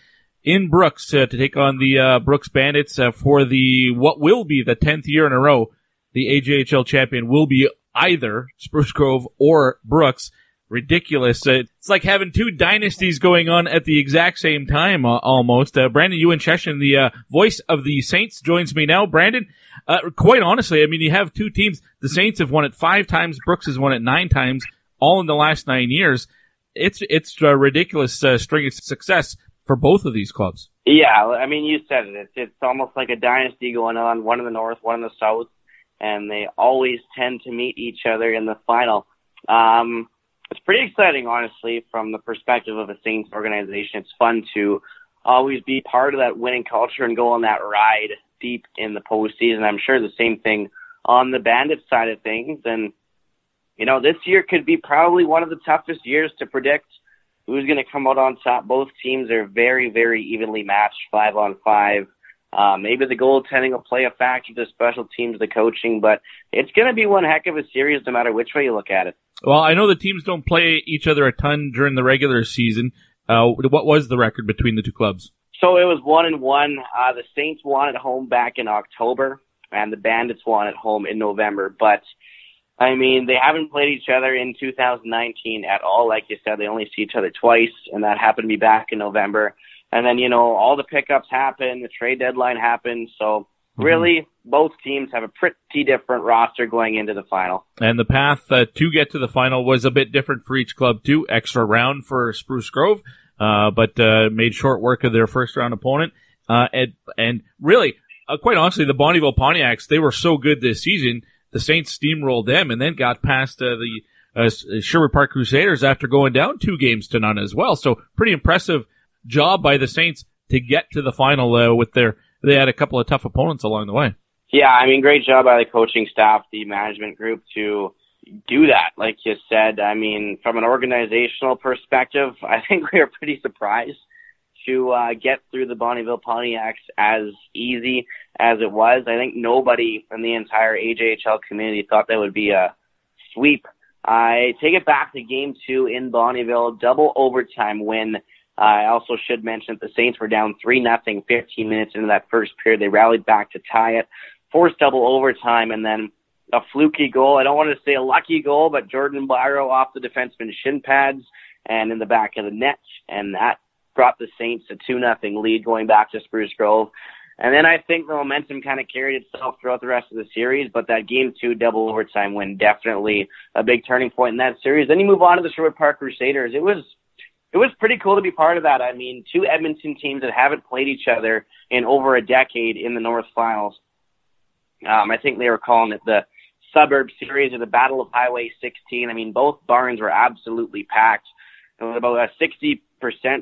in Brooks uh, to take on the uh, Brooks Bandits uh, for the what will be the tenth year in a row. The AJHL champion will be either Spruce Grove or Brooks. Ridiculous. Uh, it's like having two dynasties going on at the exact same time, uh, almost. Uh, Brandon Ewanchyshyn, the uh, voice of the Saints, joins me now. Brandon, uh, quite honestly, I mean, you have two teams. The Saints have won it five times. Brooks has won it nine times, all in the last nine years. It's it's a ridiculous uh, string of success for both of these clubs. Yeah, I mean, you said it. It's, it's almost like a dynasty going on, one in the north, one in the south, and they always tend to meet each other in the final. Um, it's pretty exciting, honestly, from the perspective of a Saints organization. It's fun to always be part of that winning culture and go on that ride deep in the postseason. I'm sure the same thing on the Bandit side of things. And, you know, this year could be probably one of the toughest years to predict who's going to come out on top. Both teams are very, very evenly matched, five on five. Uh, maybe the goaltending will play a factor, the special teams, the coaching, but it's going to be one heck of a series no matter which way you look at it. Well, I know the teams don't play each other a ton during the regular season. Uh, what was the record between the two clubs? So it was one and one. Uh, the Saints won at home back in October, and the Bandits won at home in November. But I mean, they haven't played each other in 2019 at all. Like you said, they only see each other twice, and that happened to be back in November. And then, you know, all the pickups happened, the trade deadline happened. So really, mm-hmm. both teams have a pretty different roster going into the final. And the path uh, to get to the final was a bit different for each club too. Extra round for Spruce Grove, uh, but uh, made short work of their first round opponent. Uh, and and really, uh, quite honestly, the Bonnyville Pontiacs they were so good this season. The Saints steamrolled them and then got past uh, the uh, Sherwood Park Crusaders after going down two games to none as well. So pretty impressive job by the Saints to get to the final uh, with their. They had a couple of tough opponents along the way. Yeah, I mean, great job by the coaching staff, the management group to do that. Like you said, I mean, from an organizational perspective, I think we were pretty surprised to uh, get through the Bonnyville Pontiacs as easy as it was. I think nobody in the entire AJHL community thought that would be a sweep. I take it back to game two in Bonnyville, double overtime win I also should mention that the Saints were down 3 nothing 15 minutes into that first period. They rallied back to tie it, forced double overtime, and then a fluky goal. I don't want to say a lucky goal, but Jordan Byro off the defenseman's shin pads and in the back of the net, and that brought the Saints a 2 nothing lead going back to Spruce Grove. And then I think the momentum kind of carried itself throughout the rest of the series, but that game two double overtime win definitely a big turning point in that series. Then you move on to the Sherwood Park Crusaders. It was it was pretty cool to be part of that. I mean, two Edmonton teams that haven't played each other in over a decade in the North Finals. Um, I think they were calling it the Suburb Series or the Battle of Highway 16. I mean, both barns were absolutely packed. It was about a 60%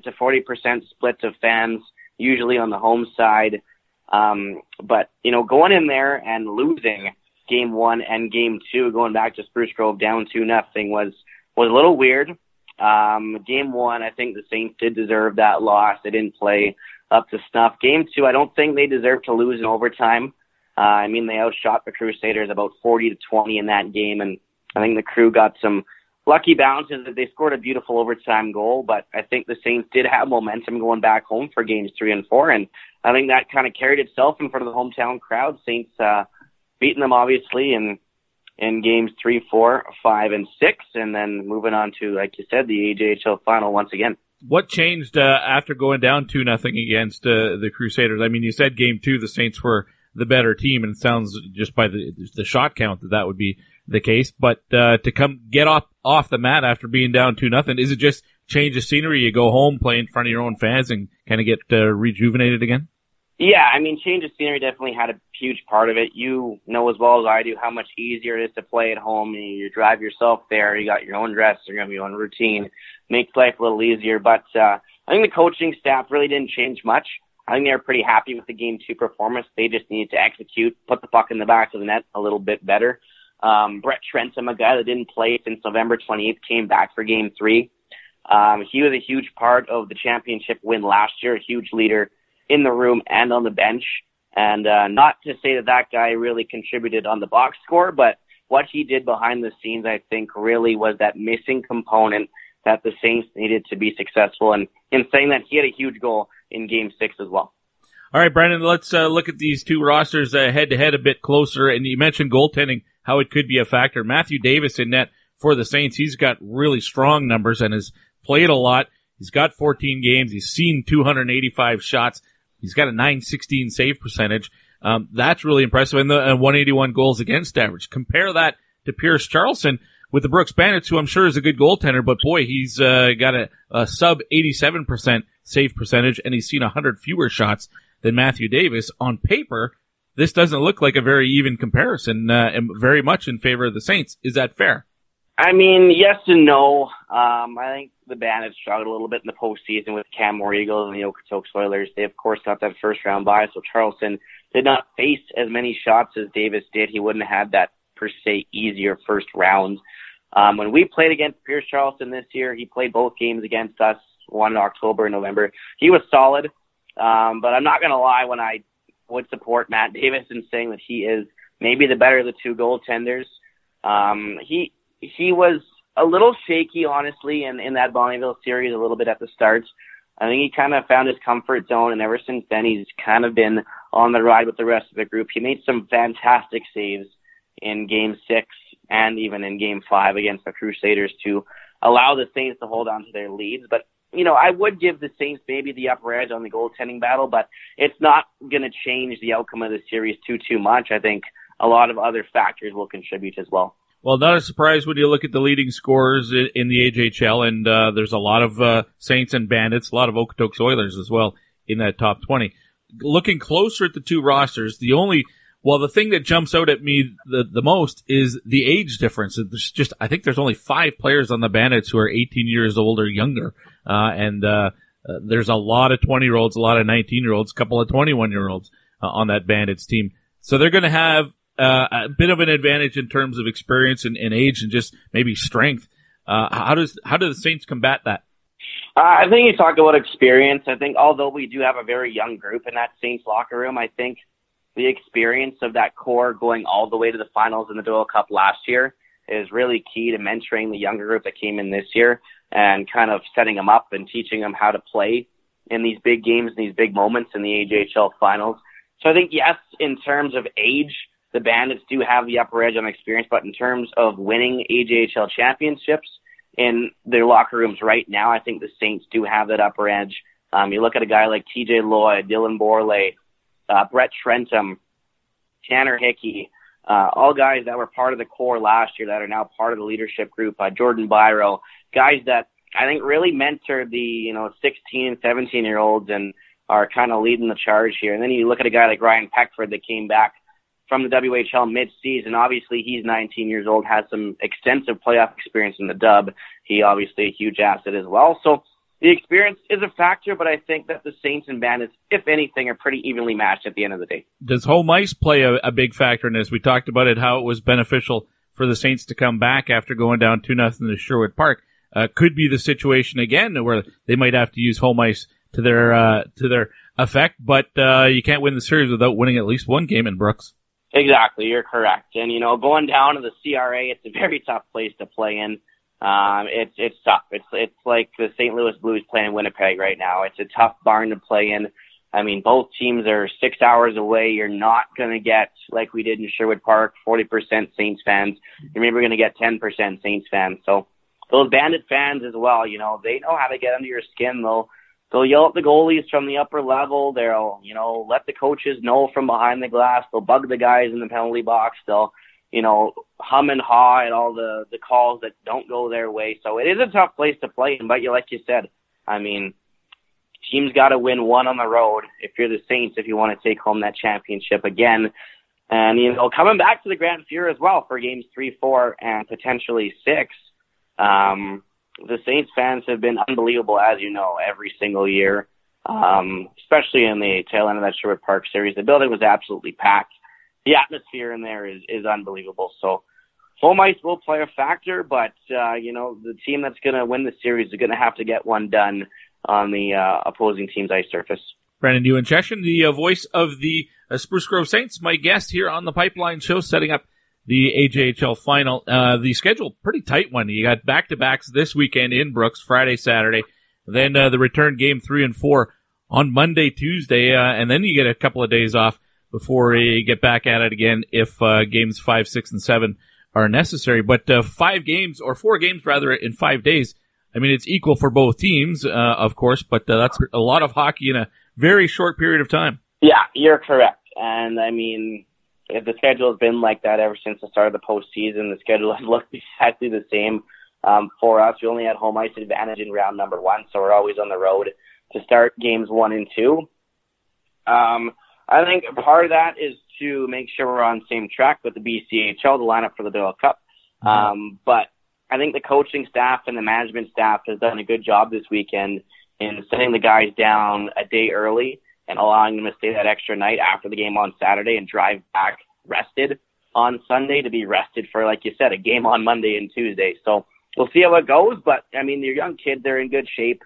to 40% split of fans, usually on the home side. Um, but, you know, going in there and losing game one and game two, going back to Spruce Grove down two nothing was, was a little weird. Um, game one, I think the Saints did deserve that loss. They didn't play up to snuff. Game two, I don't think they deserve to lose in overtime. Uh, I mean, they outshot the Crusaders about 40 to 20 in that game, and I think the crew got some lucky bounces that they scored a beautiful overtime goal. But I think the Saints did have momentum going back home for games three and four, and I think that kind of carried itself in front of the hometown crowd. Saints uh, beating them obviously, and in games three, four, five, and six, and then moving on to, like you said, the AJHL final once again. What changed uh, after going down two nothing against uh, the Crusaders? I mean, you said game two, the Saints were the better team, and it sounds just by the the shot count that that would be the case. But uh, to come get off off the mat after being down two nothing, is it just change of scenery? You go home, play in front of your own fans, and kind of get uh, rejuvenated again. Yeah, I mean, change of scenery definitely had a huge part of it. You know as well as I do how much easier it is to play at home. You, drive yourself there. You got your own dress. You're to be on routine. Makes life a little easier. But uh, I think the coaching staff really didn't change much. I think they were pretty happy with the game two performance. They just needed to execute, put the puck in the back of the net a little bit better. Um, Brett Trentham, a guy that didn't play since November 28th, came back for game three. Um, he was a huge part of the championship win last year, a huge leader in the room and on the bench. And uh, not to say that that guy really contributed on the box score, but what he did behind the scenes, I think, really was that missing component that the Saints needed to be successful. And in saying that, he had a huge goal in Game Six as well. All right, Brandon, let's uh, look at these two rosters head to head a bit closer. And you mentioned goaltending, how it could be a factor. Matthew Davis in net for the Saints, he's got really strong numbers and has played a lot. He's got 14 games. He's seen 285 shots. He's got a 916 save percentage. Um, that's really impressive. And the and 181 goals against average. Compare that to Pierce Charleston with the Brooks Bandits, who I'm sure is a good goaltender, but boy, he's uh, got a, a sub 87% save percentage and he's seen 100 fewer shots than Matthew Davis. On paper, this doesn't look like a very even comparison, uh, and very much in favor of the Saints. Is that fair? I mean, yes and no. Um, I think the Bandits struggled a little bit in the postseason with Canmore Eagles and the Okotoks Oilers. They, of course, got that first round bye, so Charleston did not face as many shots as Davis did. He wouldn't have had that, per se, easier first round. Um, when we played against Pierce Charleston this year, he played both games against us, one in October and November. He was solid. Um, but I'm not going to lie when I would support Matt Davis in saying that he is maybe the better of the two goaltenders. Um, he he was a little shaky, honestly, in, in that Bonnyville series a little bit at the start. I think he kind of found his comfort zone, and ever since then, he's kind of been on the ride with the rest of the group. He made some fantastic saves in Game Six and even in Game Five against the Crusaders to allow the Saints to hold on to their leads. But you know, I would give the Saints maybe the upper edge on the goaltending battle, but it's not going to change the outcome of the series too too much. I think a lot of other factors will contribute as well. Well, not a surprise when you look at the leading scorers in the AJHL, and uh, there's a lot of uh, Saints and Bandits, a lot of Okotoks Oilers as well in that top 20. Looking closer at the two rosters, the only well, the thing that jumps out at me the, the most is the age difference. There's just, I think there's only five players on the Bandits who are 18 years old or younger. Uh, and, uh, uh, there's a lot of 20 year olds, a lot of 19 year olds, a couple of 21 year olds uh, on that Bandits team. So they're going to have uh, a bit of an advantage in terms of experience and, and age and just maybe strength. Uh, how does, how do the Saints combat that? I think you talk about experience. I think although we do have a very young group in that Saints locker room, I think the experience of that core going all the way to the finals in the Doyle Cup last year is really key to mentoring the younger group that came in this year and kind of setting them up and teaching them how to play in these big games, and these big moments in the AJHL finals. So I think yes, in terms of age, the Bandits do have the upper edge on experience, but in terms of winning AJHL championships in their locker rooms right now, I think the Saints do have that upper edge. Um, you look at a guy like TJ Lloyd, Dylan Borley, uh, Brett Trentum, Tanner Hickey, uh, all guys that were part of the core last year that are now part of the leadership group. Uh, Jordan Byro, guys that I think really mentored the you know 16 and 17 year olds and are kind of leading the charge here. And then you look at a guy like Ryan Peckford that came back from the WHL mid-season. Obviously, he's 19 years old, has some extensive playoff experience in the dub. He obviously a huge asset as well. So the experience is a factor, but I think that the Saints and Bandits, if anything, are pretty evenly matched at the end of the day. Does home ice play a, a big factor in this? We talked about it, how it was beneficial for the Saints to come back after going down 2 nothing to Sherwood Park. Uh, could be the situation again where they might have to use home ice to their, uh, to their effect, but, uh, you can't win the series without winning at least one game in Brooks. Exactly. You're correct. And, you know, going down to the CRA, it's a very tough place to play in. Um, it's it's tough. It's it's like the St. Louis Blues playing Winnipeg right now. It's a tough barn to play in. I mean, both teams are six hours away. You're not to get, like we did in Sherwood Park, 40% Saints fans. You're maybe to get 10% Saints fans. So those Bandit fans as well, you know, they know how to get under your skin. They'll, they'll yell at the goalies from the upper level. They'll, you know, let the coaches know from behind the glass. They'll bug the guys in the penalty box. They'll, you know, hum and haw at all the the calls that don't go their way. So it is a tough place to play. But you, like you said, I mean, teams got to win one on the road if you're the Saints if you want to take home that championship again. And you know, coming back to the Grant Fuhr as well for games three, four, and potentially six. Um, the Saints fans have been unbelievable, as you know, every single year. Um, especially in the tail end of that Sherwood Park series, the building was absolutely packed the atmosphere in there is is unbelievable. So home ice will play a factor, but uh, you know the team that's going to win the series is going to have to get one done on the uh, opposing team's ice surface. Brandon Ewanchyshyn, the uh, voice of the uh, Spruce Grove Saints, my guest here on the Pipeline Show, setting up the AJHL final. Uh, the schedule pretty tight one. You got back to backs this weekend in Brooks, Friday, Saturday, then uh, the return game three and four on Monday, Tuesday, uh, and then you get a couple of days off before you get back at it again if uh, games five, six, and seven are necessary. But uh, five games or four games rather in five days. I mean, it's equal for both teams, uh, of course, but that's a lot of hockey in a very short period of time. Yeah, you're correct. And I mean, the schedule has been like that ever since the start of the postseason, the schedule has looked exactly the same um, for us. We only had home ice advantage in round number one, so we're always on the road to start games one and two. Um, I think part of that is to make sure we're on the same track with the BCHL, the lineup for the Doyle Cup. Um, but I think the coaching staff and the management staff has done a good job this weekend in sending the guys down a day early and allowing them to stay that extra night after the game on Saturday and drive back rested on Sunday to be rested for, like you said, a game on Monday and Tuesday. So we'll see how it goes. But I mean, they're young kids; they're in good shape.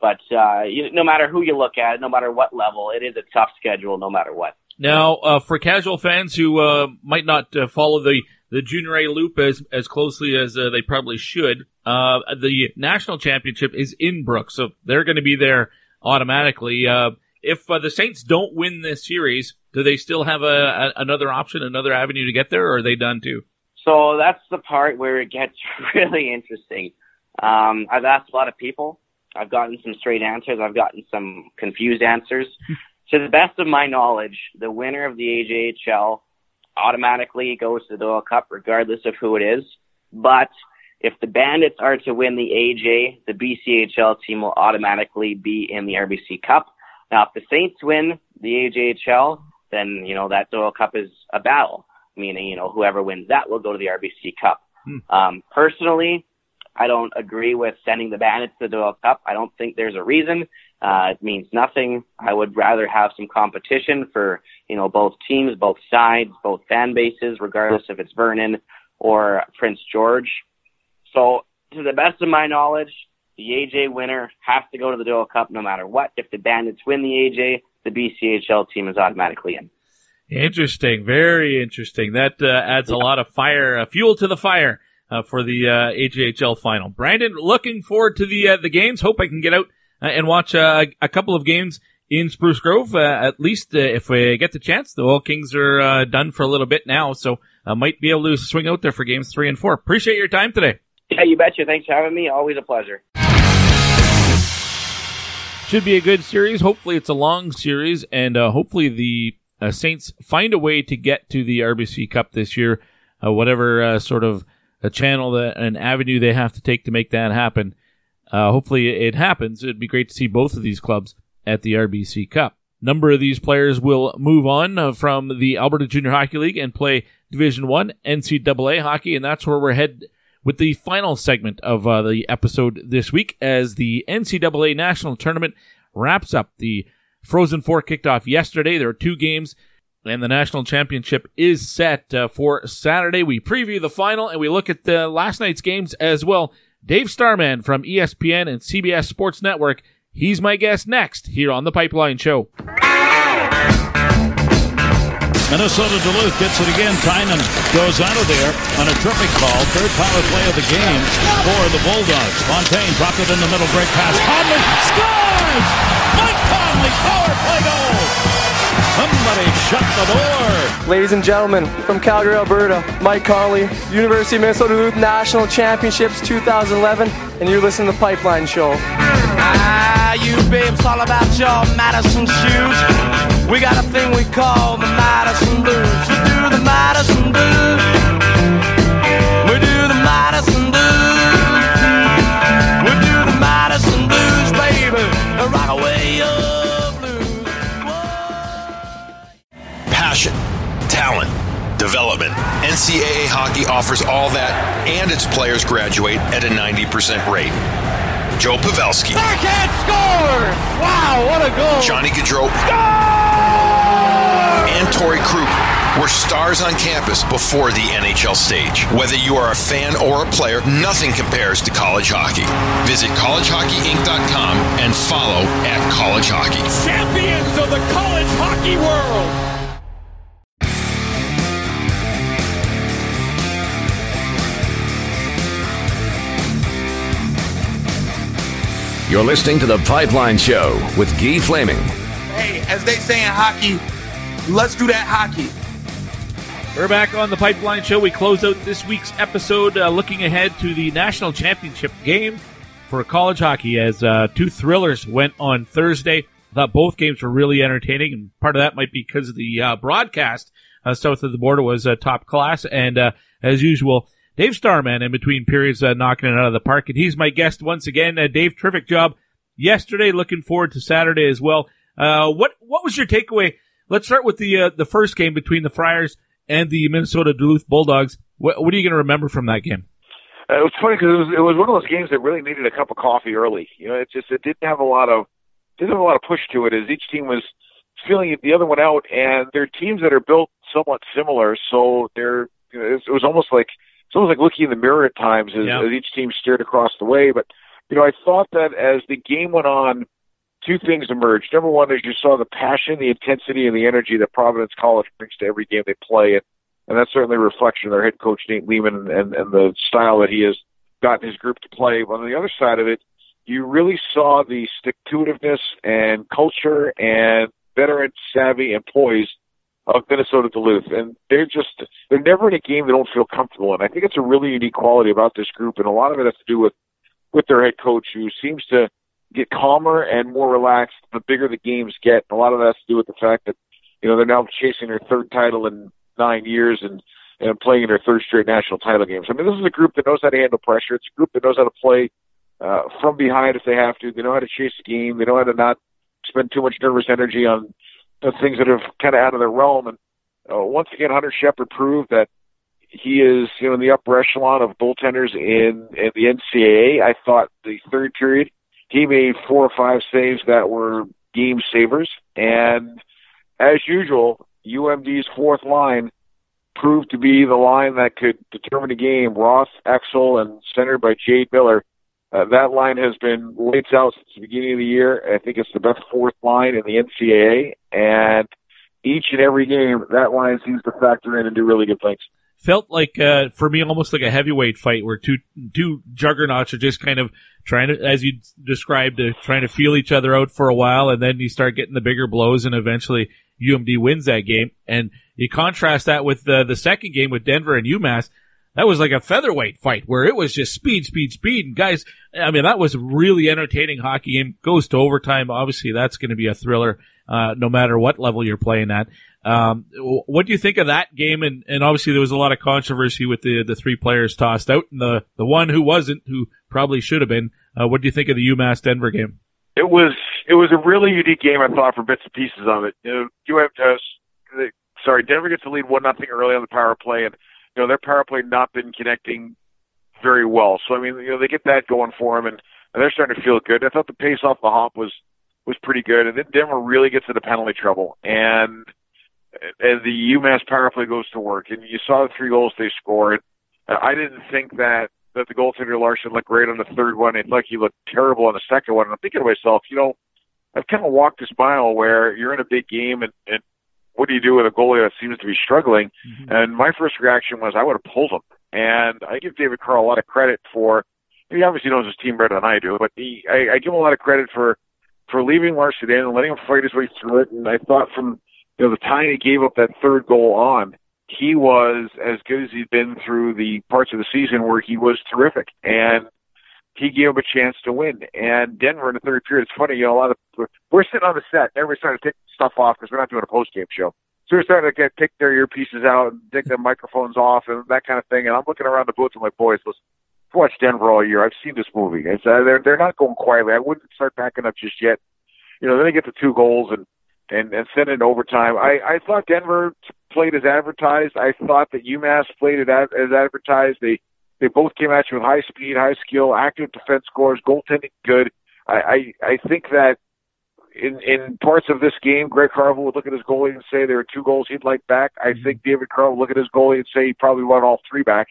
But uh, you, no matter who you look at, no matter what level, it is a tough schedule, no matter what. Now, uh, for casual fans who uh, might not uh, follow the the junior A loop as as closely as uh, they probably should, uh, the national championship is in Brooks, so they're going to be there automatically. Uh, if uh, the Saints don't win this series, do they still have a, a another option, another avenue to get there, or are they done too? So that's the part where it gets really interesting. Um, I've asked a lot of people. I've gotten some straight answers. I've gotten some confused answers. to the best of my knowledge, the winner of the AJHL automatically goes to the Doyle Cup, regardless of who it is. But if the Bandits are to win the AJ, the BCHL team will automatically be in the RBC Cup. Now, if the Saints win the AJHL, then, you know, that Doyle Cup is a battle, meaning, you know, whoever wins that will go to the RBC Cup. Hmm. Um, personally, I don't agree with sending the Bandits to the Doyle Cup. I don't think there's a reason. Uh, it means nothing. I would rather have some competition for, you know, both teams, both sides, both fan bases, regardless if it's Vernon or Prince George. So, to the best of my knowledge, the AJ winner has to go to the Doyle Cup no matter what. If the Bandits win the AJ, the BCHL team is automatically in. Interesting, very interesting. That uh, adds a lot of fire, uh, fuel to the fire uh, for the uh, AJHL final. Brandon, looking forward to the uh, the games. Hope I can get out uh, and watch uh, a couple of games in Spruce Grove. Uh, at least uh, if we get the chance, the Oil Kings are uh, done for a little bit now, so I might be able to swing out there for games three and four. Appreciate your time today. Yeah, you betcha. Thanks for having me. Always a pleasure. Should be a good series. Hopefully, it's a long series, and uh, hopefully the uh, Saints find a way to get to the RBC Cup this year. Uh, whatever uh, sort of a channel that an avenue they have to take to make that happen. Uh, hopefully, it happens. It'd be great to see both of these clubs at the RBC Cup. Number of these players will move on uh, from the Alberta Junior Hockey League and play Division One NCAA hockey, and that's where we're head with the final segment of uh, the episode this week as the NCAA National Tournament wraps up. The Frozen Four kicked off yesterday. There are two games, and the national championship is set uh, for Saturday. We preview the final and we look at the last night's games as well. Dave Starman from ESPN and CBS Sports Network. He's my guest next here on the Pipeline Show. Minnesota Duluth gets it again. Tynan goes out of there on a terrific call. Third power play of the game for the Bulldogs. Fontaine dropped it in the middle. Great pass. Connolly scores! Mike Connolly, power play goal! Somebody shut the door. Ladies and gentlemen, from Calgary, Alberta, Mike Connolly, University of Minnesota Duluth National Championships 2011, and you're listening to the Pipeline Show. Ah, you babes, all about your Madison shoes. We got a thing we call the Madison Blues. We do the Madison Blues. We do the Madison Blues. We do the Madison Blues, baby. Rock away your blues. Passion, talent, development. NCAA hockey offers all that, and its players graduate at a 90% rate. Joe Pavelski. Backhand score! Wow, what a goal! Johnny Gaudreau. And Torey Krug. We're stars on campus before the NHL stage. Whether you are a fan or a player, nothing compares to college hockey. Visit collegehockeyinc.com and follow at college hockey. Champions of the college hockey world. You're listening to The Pipeline Show with Guy Flaming. Hey, as they say in hockey, let's do that hockey. We're back on the Pipeline Show. We close out this week's episode uh, looking ahead to the national championship game for college hockey as uh, two thrillers went on Thursday. I thought both games were really entertaining, and part of that might be because of the uh, broadcast uh, south of the border was uh, top class. And uh, as usual, Dave Starman in between periods knocking it out of the park. And he's my guest once again. Dave, terrific job yesterday. Looking forward to Saturday as well. Uh, what what was your takeaway? Let's start with the uh, the first game between the Friars and the Minnesota Duluth Bulldogs. What, what are you going to remember from that game? Uh, it was funny because it was it was one of those games that really needed a cup of coffee early. You know, it just it didn't have a lot of didn't have a lot of push to it as each team was feeling the other one out, and they're teams that are built somewhat similar, so they're you know, it was almost like it's almost like looking in the mirror at times as, Yeah. as each team steered across the way. But you know, I thought that as the game went on, two things emerged. Number one is you saw the passion, the intensity, and the energy that Providence College brings to every game they play, and, and that's certainly a reflection of their head coach Nate Leaman and, and, and the style that he has gotten his group to play. But on the other side of it, you really saw the stick and culture and veteran savvy and poise of Minnesota Duluth. And they're just, they're never in a game they don't feel comfortable in. I think it's a really unique quality about this group. And a lot of it has to do with, with their head coach who seems to get calmer and more relaxed the bigger the games get. A lot of that has to do with the fact that, you know, they're now chasing their third title in nine years and, and playing in their third straight national title games. I mean, this is a group that knows how to handle pressure. It's a group that knows how to play uh, from behind if they have to. They know how to chase the game. They know how to not spend too much nervous energy on uh, things that are kind of out of their realm. And uh, once again, Hunter Shepard proved that he is, you know, in the upper echelon of goaltenders in, in the NCAA. I thought the third period he made four or five saves that were game savers, and as usual, UMD's fourth line proved to be the line that could determine the game. Ross, Exel, and centered by Jade Miller. Uh, that line has been lights out since the beginning of the year. I think it's the best fourth line in the NCAA, and each and every game, that line seems to factor in and do really good things. Felt like uh, for me almost like a heavyweight fight where two two juggernauts are just kind of trying to, as you described, uh, trying to feel each other out for a while, and then you start getting the bigger blows, and eventually UMD wins that game. And you contrast that with uh, the second game with Denver and UMass. That was like a featherweight fight where it was just speed, speed, speed. And guys, I mean, that was really entertaining hockey game. Goes to overtime. Obviously, that's going to be a thriller, uh, no matter what level you're playing at. Um, what do you think of that game? And, and obviously there was a lot of controversy with the, the three players tossed out and the, the one who wasn't, who probably should have been. Uh, what do you think of the UMass Denver game? It was it was a really unique game. I thought for bits and pieces of it. You know, you have to, sorry, Denver gets the lead one nothing early on the power play, and you know their power play not been connecting very well. So I mean, you know, they get that going for them, and, and they're starting to feel good. I thought the pace off the hop was was pretty good, and then Denver really gets into penalty trouble, and and the UMass power play goes to work, and you saw the three goals they scored. Uh, I didn't think that that the goaltender Larsson looked great on the third one, and like he looked terrible on the second one. And I'm thinking to myself, you know, I've kind of walked this mile where you're in a big game, and, and what do you do with a goalie that seems to be struggling? And my first reaction was I would have pulled him. And I give David Carle a lot of credit for. He obviously knows his team better than I do, but he, I, I give him a lot of credit for for leaving Larsson in and letting him fight his way through it. And I thought from you know the time he gave up that third goal on, he was as good as he'd been through the parts of the season where he was terrific. And he gave him a chance to win. And Denver in the third period, it's funny, you know, a lot of we're sitting on the set, everybody's starting to take stuff off because we're not doing a post game show. So we're starting to get take their earpieces out and take their microphones off and that kind of thing. And I'm looking around the booth with my boys. Listen, I've watched Denver all year. I've seen this movie. It's uh, they're they're not going quietly. I wouldn't start backing up just yet. You know, then they get the two goals and and and send it overtime. I I thought Denver played as advertised. I thought that UMass played it as, as advertised. They they both came at you with high speed, high skill, active defense scores, goaltending good. I I, I think that in in parts of this game, Greg Carvel would look at his goalie and say there are two goals he'd like back. I Mm-hmm. think David Carle would look at his goalie and say he probably want all three back.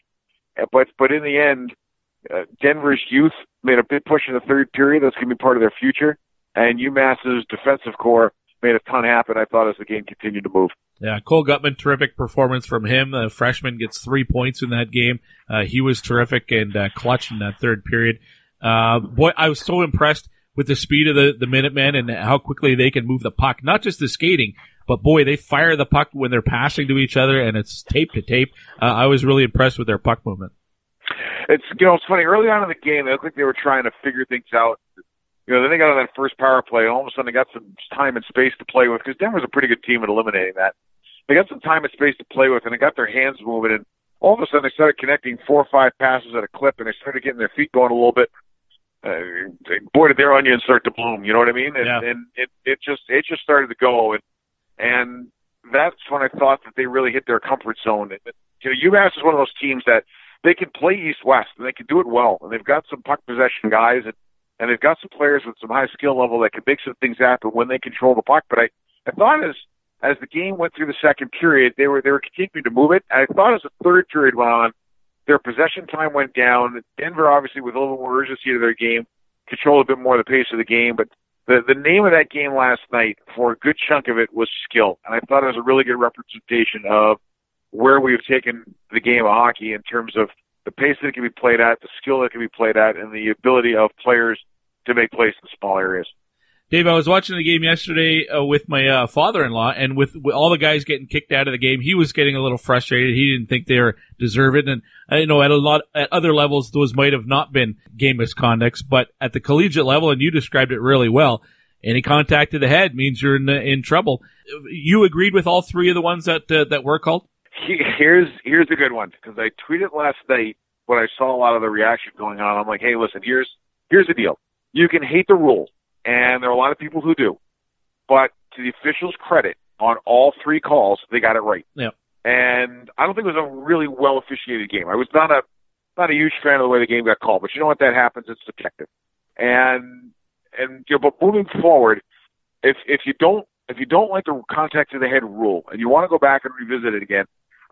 Uh, But but in the end, uh, Denver's youth made a big push in the third period. That's going to be part of their future. And UMass's defensive core made a ton happen. I thought as the game continued to move. Yeah, Cole Guttman, terrific performance from him. The freshman gets three points in that game. Uh, he was terrific and uh, clutch in that third period. Uh, boy, I was so impressed with the speed of the, the Minutemen and how quickly they can move the puck. Not just the skating, but boy, they fire the puck when they're passing to each other and it's tape to tape. Uh, I was really impressed with their puck movement. It's you know it's funny. Early on in the game, they looked like they were trying to figure things out. You know, then they got on that first power play, all of a sudden they got some time and space to play with because Denver's a pretty good team at eliminating that. They got some time and space to play with, and they got their hands moving, and all of a sudden they started connecting four or five passes at a clip, and they started getting their feet going a little bit. Uh, boy, did their onions start to bloom. You know what I mean? And, Yeah. and it it just it just started to go, and and that's when I thought that they really hit their comfort zone. And, you know, UMass is one of those teams that they can play East West and they can do it well, and they've got some puck possession guys, and and they've got some players with some high skill level that can make some things happen when they control the puck. But I I thought as as the game went through the second period, they were they were continuing to move it. And I thought as the third period went on, their possession time went down. Denver, obviously, with a little more urgency to their game, controlled a bit more of the pace of the game. But the the name of that game last night, for a good chunk of it, was skill, and I thought it was a really good representation of where we've taken the game of hockey in terms of the pace that it can be played at, the skill that it can be played at, and the ability of players to make plays in small areas. Dave, I was watching the game yesterday uh, with my uh, father-in-law, and with, with all the guys getting kicked out of the game, he was getting a little frustrated. He didn't think they were deserved, and I know at a lot at other levels those might have not been game misconducts, but at the collegiate level, and you described it really well. Any contact to the head means you're in in trouble. You agreed with all three of the ones that uh, that were called. He- Here's here's a good one because I tweeted last night when I saw a lot of the reaction going on. I'm like, hey, listen, here's here's the deal. You can hate the rule, and there are a lot of people who do, but to the officials' credit, on all three calls, they got it right. Yeah. And I don't think it was a really well officiated game. I was not a not a huge fan of the way the game got called, but you know what? That happens. It's subjective. And and you know, but moving forward, if if you don't if you don't like the contact to the head rule and you want to go back and revisit it again,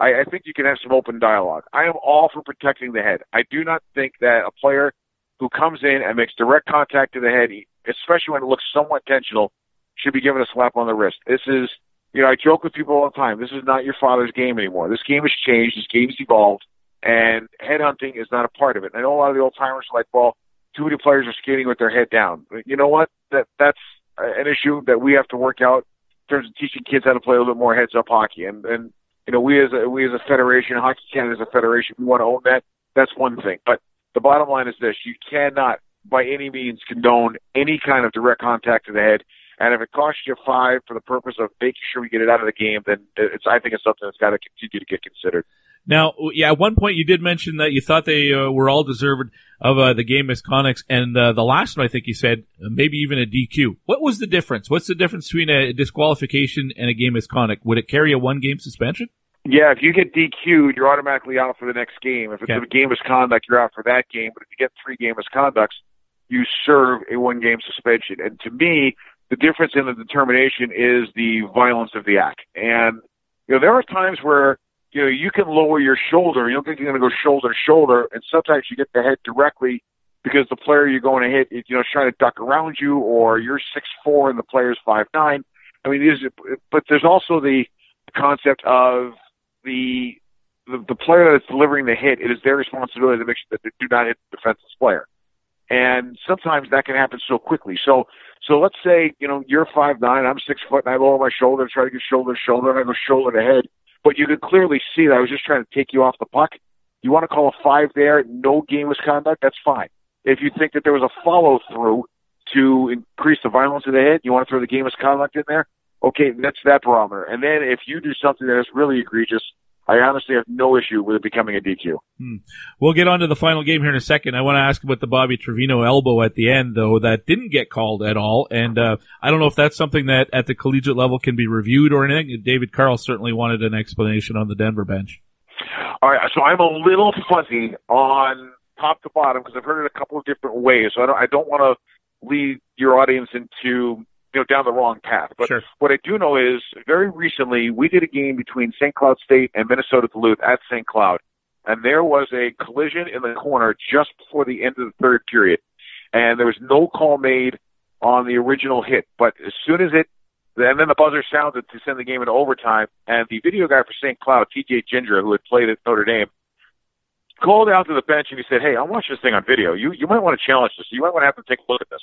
I, I think you can have some open dialogue. I am all for protecting the head. I do not think that a player who comes in and makes direct contact to the head, especially when it looks somewhat intentional, should be given a slap on the wrist. This is, you know, I joke with people all the time. This is not your father's game anymore. This game has changed. This game's evolved, and headhunting is not a part of it. I know a lot of the old timers are like, well, too many players are skating with their head down. But you know what? That that's an issue that we have to work out in terms of teaching kids how to play a little bit more heads up hockey. And and you know, we as a we as a federation, Hockey Canada as a federation, we want to own that. That's one thing. But the bottom line is this: you cannot, by any means, condone any kind of direct contact to the head. And if it costs you five for the purpose of making sure we get it out of the game, then it's I think it's something that's got to continue to get considered. Now, yeah, at one point you did mention that you thought they uh, were all deserved of uh, the game misconducts, and uh, the last one I think you said uh, maybe even a DQ. What was the difference? What's the difference between a disqualification and a game misconduct? Would it carry a one game suspension? Yeah, if you get DQ'd, you're automatically out for the next game. If it's Okay. a game misconduct, you're out for that game. But if you get three game misconducts, you serve a one game suspension. And to me, the difference in the determination is the violence of the act. And you know, there are times where you know you can lower your shoulder. You don't think you're going to go shoulder to shoulder, and sometimes you get the head directly because the player you're going to hit, is, you know, is trying to duck around you, or you're six four and the player's five nine. I mean, these, but there's also the concept of the, the the player that's delivering the hit. It is their responsibility to make sure that they do not hit the defenseless player, and sometimes that can happen so quickly. So so let's say you know you're five nine, I'm six foot, and I lower my shoulder, try to get shoulder to shoulder, and I go shoulder to head. But you could clearly see that I was just trying to take you off the puck. You want to call a five there, no game misconduct, that's fine. If you think that there was a follow through to increase the violence of the hit, you want to throw the game misconduct in there, okay, that's that barometer. And then if you do something that is really egregious, I honestly have no issue with it becoming a DQ. Hmm. We'll get on to the final game here in a second. I want to ask about the Bobby Trivigno elbow at the end, though, that didn't get called at all. And uh, I don't know if that's something that at the collegiate level can be reviewed or anything. David Carle certainly wanted an explanation on the Denver bench. All right, so I'm a little fuzzy on top to bottom because I've heard it a couple of different ways. So I don't, I don't want to lead your audience into you know down the wrong path. But Sure. what I do know is very recently we did a game between St. Cloud State and Minnesota Duluth at St. Cloud, and there was a collision in the corner just before the end of the third period, and there was no call made on the original hit. But as soon as it and then the buzzer sounded to send the game into overtime, and the video guy for St. Cloud, TJ Ginger, who had played at Notre Dame, called out to the bench and he said, "Hey, I watched this thing on video. You you might want to challenge this. You might want to have to take a look at this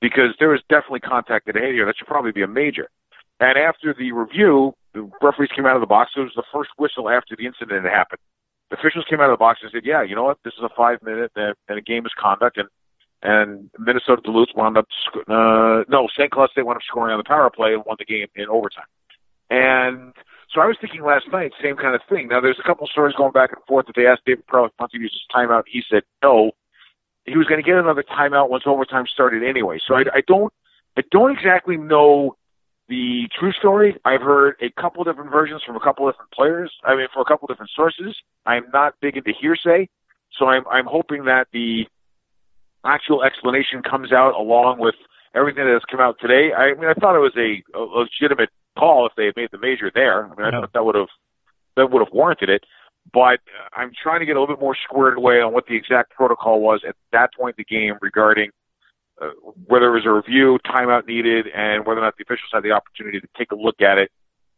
because there was definitely contact at here. That should probably be a major." And after the review, the referees came out of the box. It was the first whistle after the incident had happened. The officials came out of the box and said, "Yeah, you know what? This is a five minute and and a game is conduct." And and Minnesota Duluth wound up uh, no St. Cloud State wound up scoring on the power play and won the game in overtime. And so I was thinking last night, same kind of thing. Now there's a couple of stories going back and forth that they asked David Perl if he use his timeout. He said no. He was going to get another timeout once overtime started anyway. So I, I don't, I don't exactly know the true story. I've heard a couple different versions from a couple different players. I mean, from a couple different sources. I'm not big into hearsay, so I'm I'm hoping that the actual explanation comes out along with everything that has come out today. I mean, I thought it was a, a legitimate call if they had made the major there. I mean, I thought that would have that would have warranted it. But I'm trying to get a little bit more squared away on what the exact protocol was at that point in the game regarding uh, whether it was a review, timeout needed, and whether or not the officials had the opportunity to take a look at it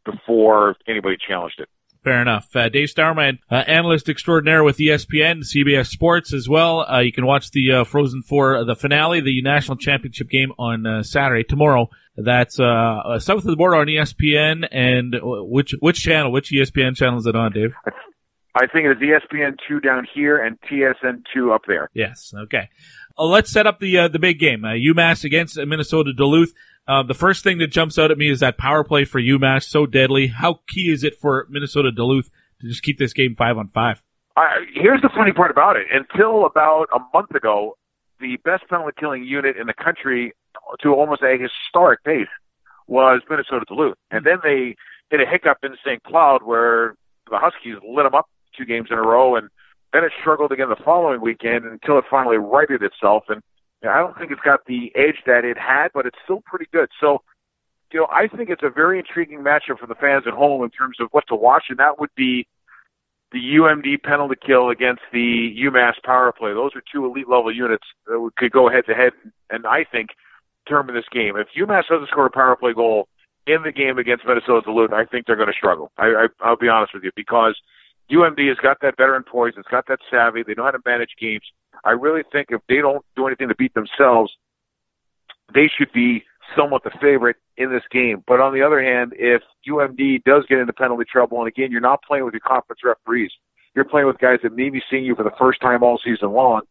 before anybody challenged it. Fair enough. Uh, Dave Starman, uh, analyst extraordinaire with ESPN, CBS Sports as well. Uh, you can watch the uh, Frozen Four, uh, the finale, the national championship game on uh, Saturday, tomorrow. That's south of the border on ESPN. And which which channel? Which ESPN channel is it on, Dave? I think it's E ESPN two down here and TSN two up there. Yes. Okay. Uh, let's set up the uh, the big game. Uh, UMass against Minnesota Duluth. Uh, the first thing that jumps out at me is that power play for UMass so deadly. How key is it for Minnesota Duluth to just keep this game five on five? I, here's the funny part about it. Until about a month ago, the best penalty killing unit in the country to almost a historic pace was Minnesota Duluth. And then they hit a hiccup in St. Cloud where the Huskies lit them up two games in a row and then it struggled again the following weekend until it finally righted itself. And you know, I don't think it's got the edge that it had, but it's still pretty good. So, you know, I think it's a very intriguing matchup for the fans at home in terms of what to watch, and that would be the UMD penalty kill against the UMass power play. Those are two elite level units that could go head to head, and I think determine this game. If UMass doesn't score a power play goal in the game against Minnesota Duluth, I think they're going to struggle. I, I, I'll be honest with you because UMD has got that veteran poise, it's got that savvy, they know how to manage games. I really think if they don't do anything to beat themselves, they should be somewhat the favorite in this game. But on the other hand, if UMD does get into penalty trouble, and again, you're not playing with your conference referees, you're playing with guys that may be seeing you for the first time all season long.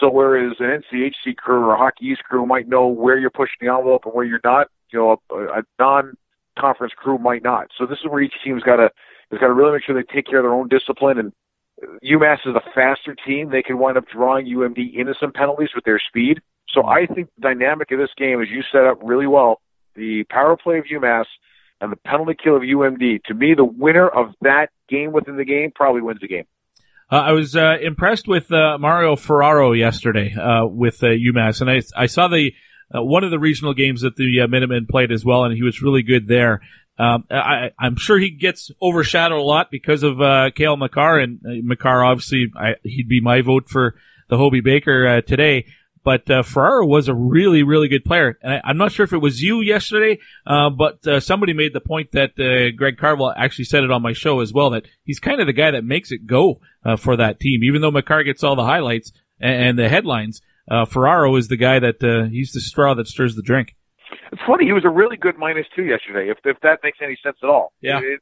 So whereas an NCHC crew or a Hockey East crew might know where you're pushing the envelope and where you're not, you know, a, a non-conference crew might not. So this is where each team's got to has got to really make sure they take care of their own discipline. And UMass is a faster team; they can wind up drawing UMD into some penalties with their speed. So I think the dynamic of this game is you set up really well. The power play of UMass and the penalty kill of UMD. To me, the winner of that game within the game probably wins the game. Uh, I was uh, impressed with uh, Mario Ferraro yesterday uh, with uh, UMass, and I, I saw the uh, one of the regional games that the Minutemen played as well, and he was really good there. Um, I, I'm sure he gets overshadowed a lot because of uh, Cale Makar, and uh, Makar obviously I, he'd be my vote for the Hobey Baker uh, today. But uh, Ferraro was a really, really good player, and I, I'm not sure if it was you yesterday, uh, but uh, somebody made the point that uh, Greg Carvel actually said it on my show as well that he's kind of the guy that makes it go uh, for that team, even though McCarr gets all the highlights and, and the headlines. Ferraro is the guy that he's the straw that stirs the drink. It's funny. He was a really good minus two yesterday, if if that makes any sense at all. Yeah. It-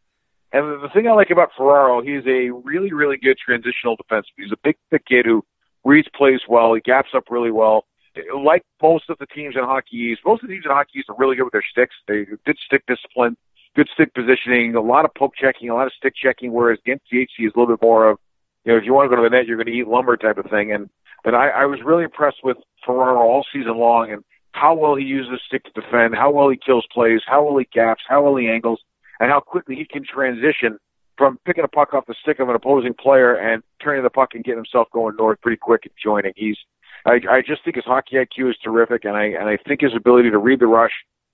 and the thing I like about Ferraro, he's a really, really good transitional defenseman. He's a big, thick kid who reads plays well. He gaps up really well. Like most of the teams in Hockey East, most of the teams in Hockey East are really good with their sticks. They good stick discipline, good stick positioning, a lot of poke checking, a lot of stick checking. Whereas against the HC is a little bit more of, you know, if you want to go to the net, you're going to eat lumber type of thing. And and I, I was really impressed with Ferraro all season long and how well he uses stick to defend, how well he kills plays, how well he gaps, how well he angles, and how quickly he can transition from picking a puck off the stick of an opposing player and turning the puck and getting himself going north pretty quick and joining. He's I, I just think his hockey IQ is terrific, and I and I think his ability to read the rush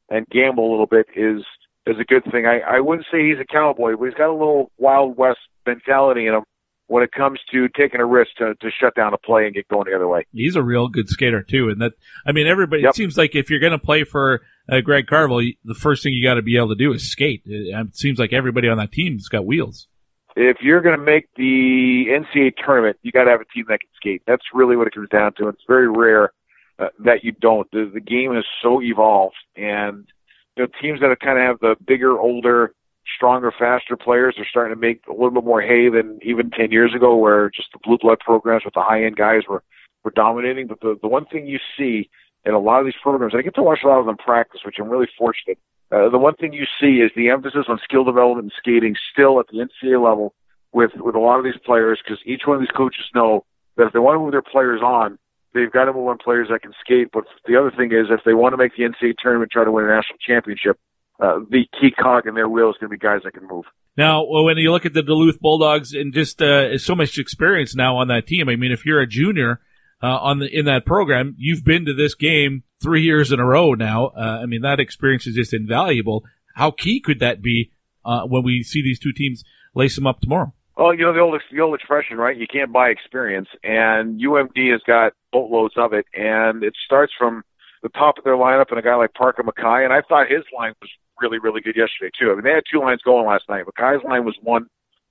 and gamble a little bit is is a good thing. I, I wouldn't say he's a cowboy, but he's got a little Wild West mentality in him when it comes to taking a risk to, to shut down a play and get going the other way. He's a real good skater too, and that I mean everybody. Yep. It seems like if you're going to play for uh, Greg Carvel, the first thing you got to be able to do is skate. It, it seems like everybody on that team's got wheels. If you're going to make the NCAA tournament, you got to have a team that can skate. That's really what it comes down to. It's very rare uh, that you don't. The, the game is so evolved, and you know teams that kind of have the bigger, older, stronger, faster players are starting to make a little bit more hay than even ten years ago, where just the blue blood programs with the high end guys were were dominating. But the the one thing you see in a lot of these programs, and I get to watch a lot of them practice, which I'm really fortunate. Uh, the one thing you see is the emphasis on skill development and skating still at the NCAA level with with a lot of these players because each one of these coaches know that if they want to move their players on, they've got to move on players that can skate. But the other thing is if they want to make the NCAA tournament, try to win a national championship, uh, the key cog in their wheel is going to be guys that can move. Now, when you look at the Duluth Bulldogs and just uh, so much experience now on that team, I mean, if you're a junior uh, on the in that program, you've been to this game three years in a row now. Uh, I mean, that experience is just invaluable. How key could that be uh, when we see these two teams lace them up tomorrow? Well, you know the old the old expression, right? You can't buy experience, and UMD has got boatloads of it, and it starts from the top of their lineup and a guy like Parker Mackay, and I thought his line was really really good yesterday too. I mean, they had two lines going last night. Mackay's line was one,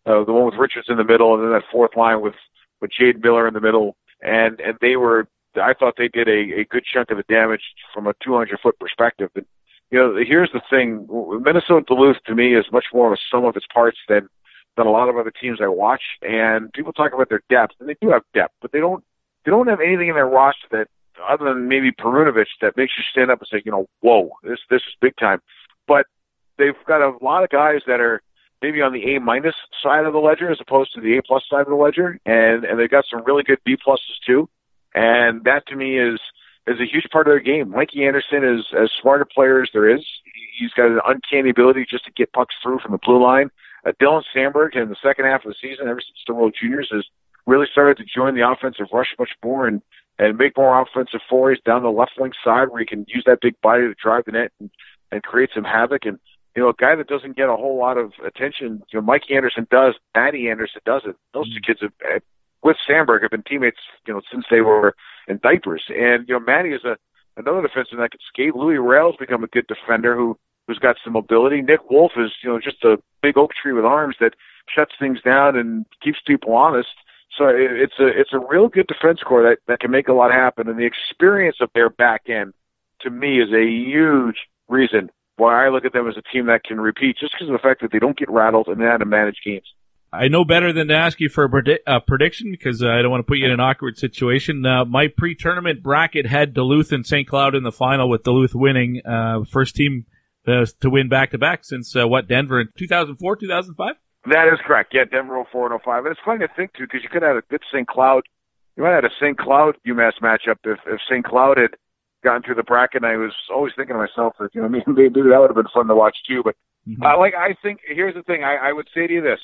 uh, the one with Richards in the middle, and then that fourth line with with Jade Miller in the middle, and and they were. I thought they did a, a good chunk of the damage from a 200 foot perspective. And you know, here's the thing: Minnesota Duluth to me is much more of a sum of its parts than than a lot of other teams I watch. And people talk about their depth, and they do have depth, but they don't they don't have anything in their roster that other than maybe Perunovich that makes you stand up and say, you know, whoa, this this is big time. But they've got a lot of guys that are maybe on the A minus side of the ledger as opposed to the A plus side of the ledger, and and they've got some really good B pluses too. And that to me is is a huge part of their game. Mikey Anderson is as smart a player as there is. He's got an uncanny ability just to get pucks through from the blue line. Uh, Dylan Samberg in the second half of the season, ever since the World Juniors, has really started to join the offensive rush much more and and make more offensive forays down the left wing side where he can use that big body to drive the net and, and create some havoc. And you know, a guy that doesn't get a whole lot of attention, you know, Mike Anderson does, Matty Anderson doesn't. Those two mm. kids have, have, with Samberg have been teammates, you know, since they were in diapers. And you know, Matty is a another defenseman that can skate. Louie Roehl's become a good defender who who's got some mobility. Nick Wolff is, you know, just a big oak tree with arms that shuts things down and keeps people honest. So it's a it's a real good defense core that that can make a lot happen. And the experience of their back end, to me, is a huge reason why I look at them as a team that can repeat, just because of the fact that they don't get rattled and they know how to manage games. I know better than to ask you for a predi- uh, prediction because uh, I don't want to put you in an awkward situation. Uh, my pre-tournament bracket had Duluth and St. Cloud in the final, with Duluth winning. Uh, first team uh, to win back to back since uh, what Denver in 2004, 2005. That is correct. Yeah, Denver 04 and 05. And it's funny to think too because you could have a good St. Cloud. You might have had a St. Cloud UMass matchup if if St. Cloud had gotten through the bracket. And I was always thinking to myself that you know, mean, maybe that would have been fun to watch too. But mm-hmm. uh, like I think here's the thing. I, I would say to you this.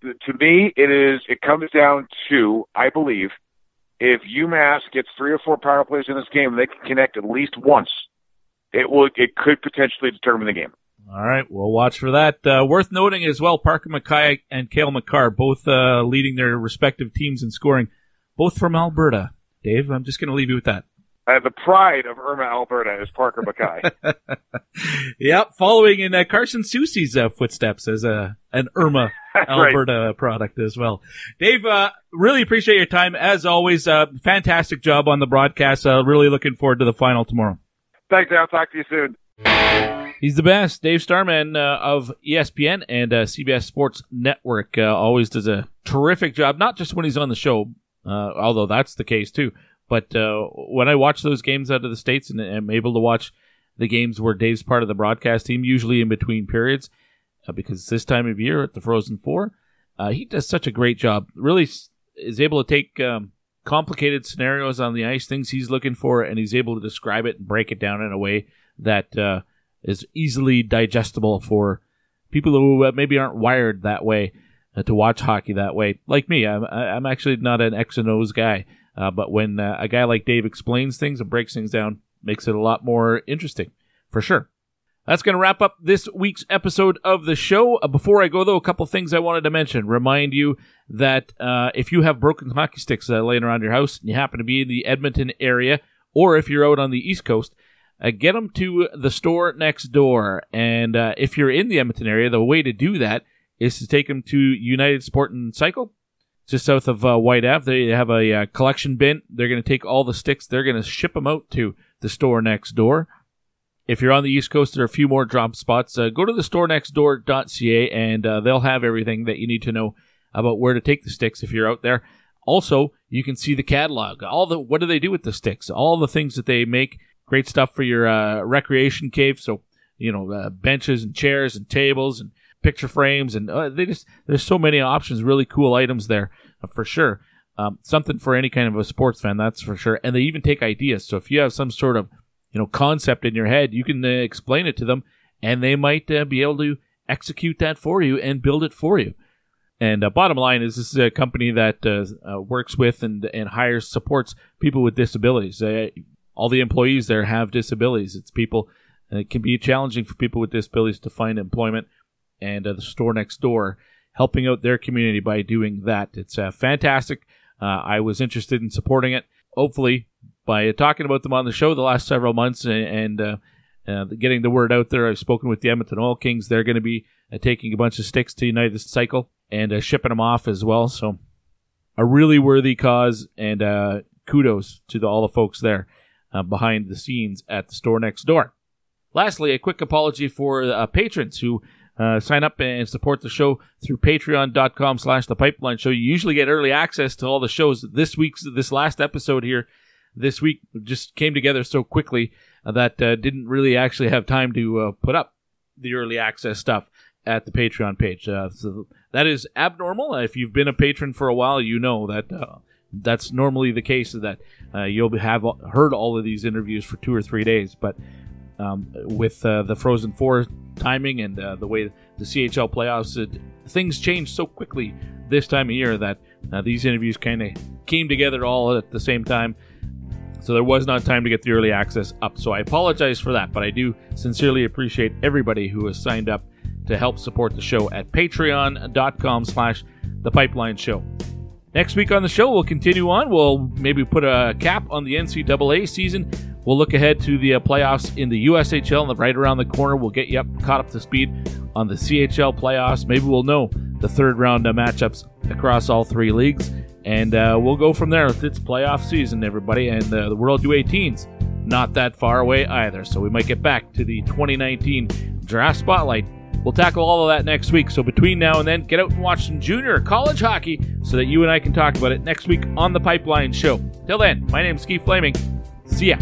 To me, it is. It comes down to I believe if UMass gets three or four power plays in this game, they can connect at least once. It will. It could potentially determine the game. All right, we'll watch for that. Uh, worth noting as well, Parker Mackay and Cale Makar, both uh, leading their respective teams in scoring, both from Alberta. Dave, I'm just going to leave you with that. Uh, the pride of Irma, Alberta is Parker Mackay. yep, following in uh, Carson Soucy's uh, footsteps as a an Irma Alberta right. product as well. Dave, uh, really appreciate your time as always. Uh, fantastic job on the broadcast. Uh, really looking forward to the final tomorrow. Thanks. I'll talk to you soon. He's the best. Dave Starman uh, of ESPN and uh, CBS Sports Network uh, always does a terrific job, not just when he's on the show, uh, although that's the case too, but uh, when I watch those games out of the States and am able to watch the games where Dave's part of the broadcast team, usually in between periods, uh, because this time of year at the Frozen Four, he does such a great job. Really is able to take um, complicated scenarios on the ice, things he's looking for, and he's able to describe it and break it down in a way that is easily digestible for people who uh, maybe aren't wired that way uh, to watch hockey that way. Like me, I'm, I'm actually not an X and O's guy, uh, but when uh, a guy like Dave explains things and breaks things down, makes it a lot more interesting, for sure. That's going to wrap up this week's episode of the show. Uh, before I go, though, a couple things I wanted to mention. Remind you that uh, if you have broken hockey sticks uh, laying around your house and you happen to be in the Edmonton area, or if you're out on the East Coast, uh, get them to the store next door. And uh, if you're in the Edmonton area, the way to do that is to take them to United Sport and Cycle, just south of uh, White Ave. They have a collection bin. They're going to take all the sticks. They're going to ship them out to the store next door. If you're on the East Coast, there are a few more drop spots. Uh, go to the store nextdoor.ca and uh, they'll have everything that you need to know about where to take the sticks if you're out there. Also, you can see the catalog. All the what do they do with the sticks? All the things that they make. Great stuff for your uh, recreation cave. So you know, uh, benches and chairs and tables and picture frames and uh, they just there's so many options. Really cool items there uh, for sure. Um, something for any kind of a sports fan, that's for sure. And they even take ideas. So if you have some sort of you know concept in your head, you can uh, explain it to them, and they might uh, be able to execute that for you and build it for you. And uh, bottom line is, this is a company that uh, uh, works with and and hires supports people with disabilities. All the employees there have disabilities. It's people. It can be challenging for people with disabilities to find employment, and the store next door helping out their community by doing that. It's fantastic. I was interested in supporting it. Hopefully, by talking about them on the show the last several months and, and uh, uh, getting the word out there. I've spoken with the Edmonton Oil Kings. They're going to be uh, taking a bunch of sticks to United Cycle and uh, shipping them off as well. So, a really worthy cause, and uh, kudos to the, all the folks there uh, behind the scenes at the store next door. Lastly, a quick apology for patrons who uh, sign up and support the show through patreon.com slash the pipeline show you usually get early access to all the shows this week's this last episode here this week just came together so quickly uh, that uh, didn't really actually have time to uh, put up the early access stuff at the Patreon page. Uh, so that is abnormal. If you've been a patron for a while, you know that uh, that's normally the case. That you'll have heard all of these interviews for two or three days, but um, with uh, the Frozen Four timing and uh, the way the CHL playoffs, it, things change so quickly this time of year that uh, these interviews kind of came together all at the same time so there was not time to get the early access up. So I apologize for that, but I do sincerely appreciate everybody who has signed up to help support the show at patreon.com slash the pipeline show. Next week on the show, we'll continue on. We'll maybe put a cap on the NCAA season. We'll look ahead to the uh, playoffs in the USHL, and right around the corner, we'll get you up, caught up to speed on the CHL playoffs. Maybe we'll know the third round uh, matchups across all three leagues. And uh, we'll go from there. It's playoff season, everybody, and uh, the World U18's not that far away either. So we might get back to the 2019 Draft Spotlight. We'll tackle all of that next week. So between now and then, get out and watch some junior college hockey so that you and I can talk about it next week on the Pipeline Show. Till then, my name's Keith Flaming. See ya.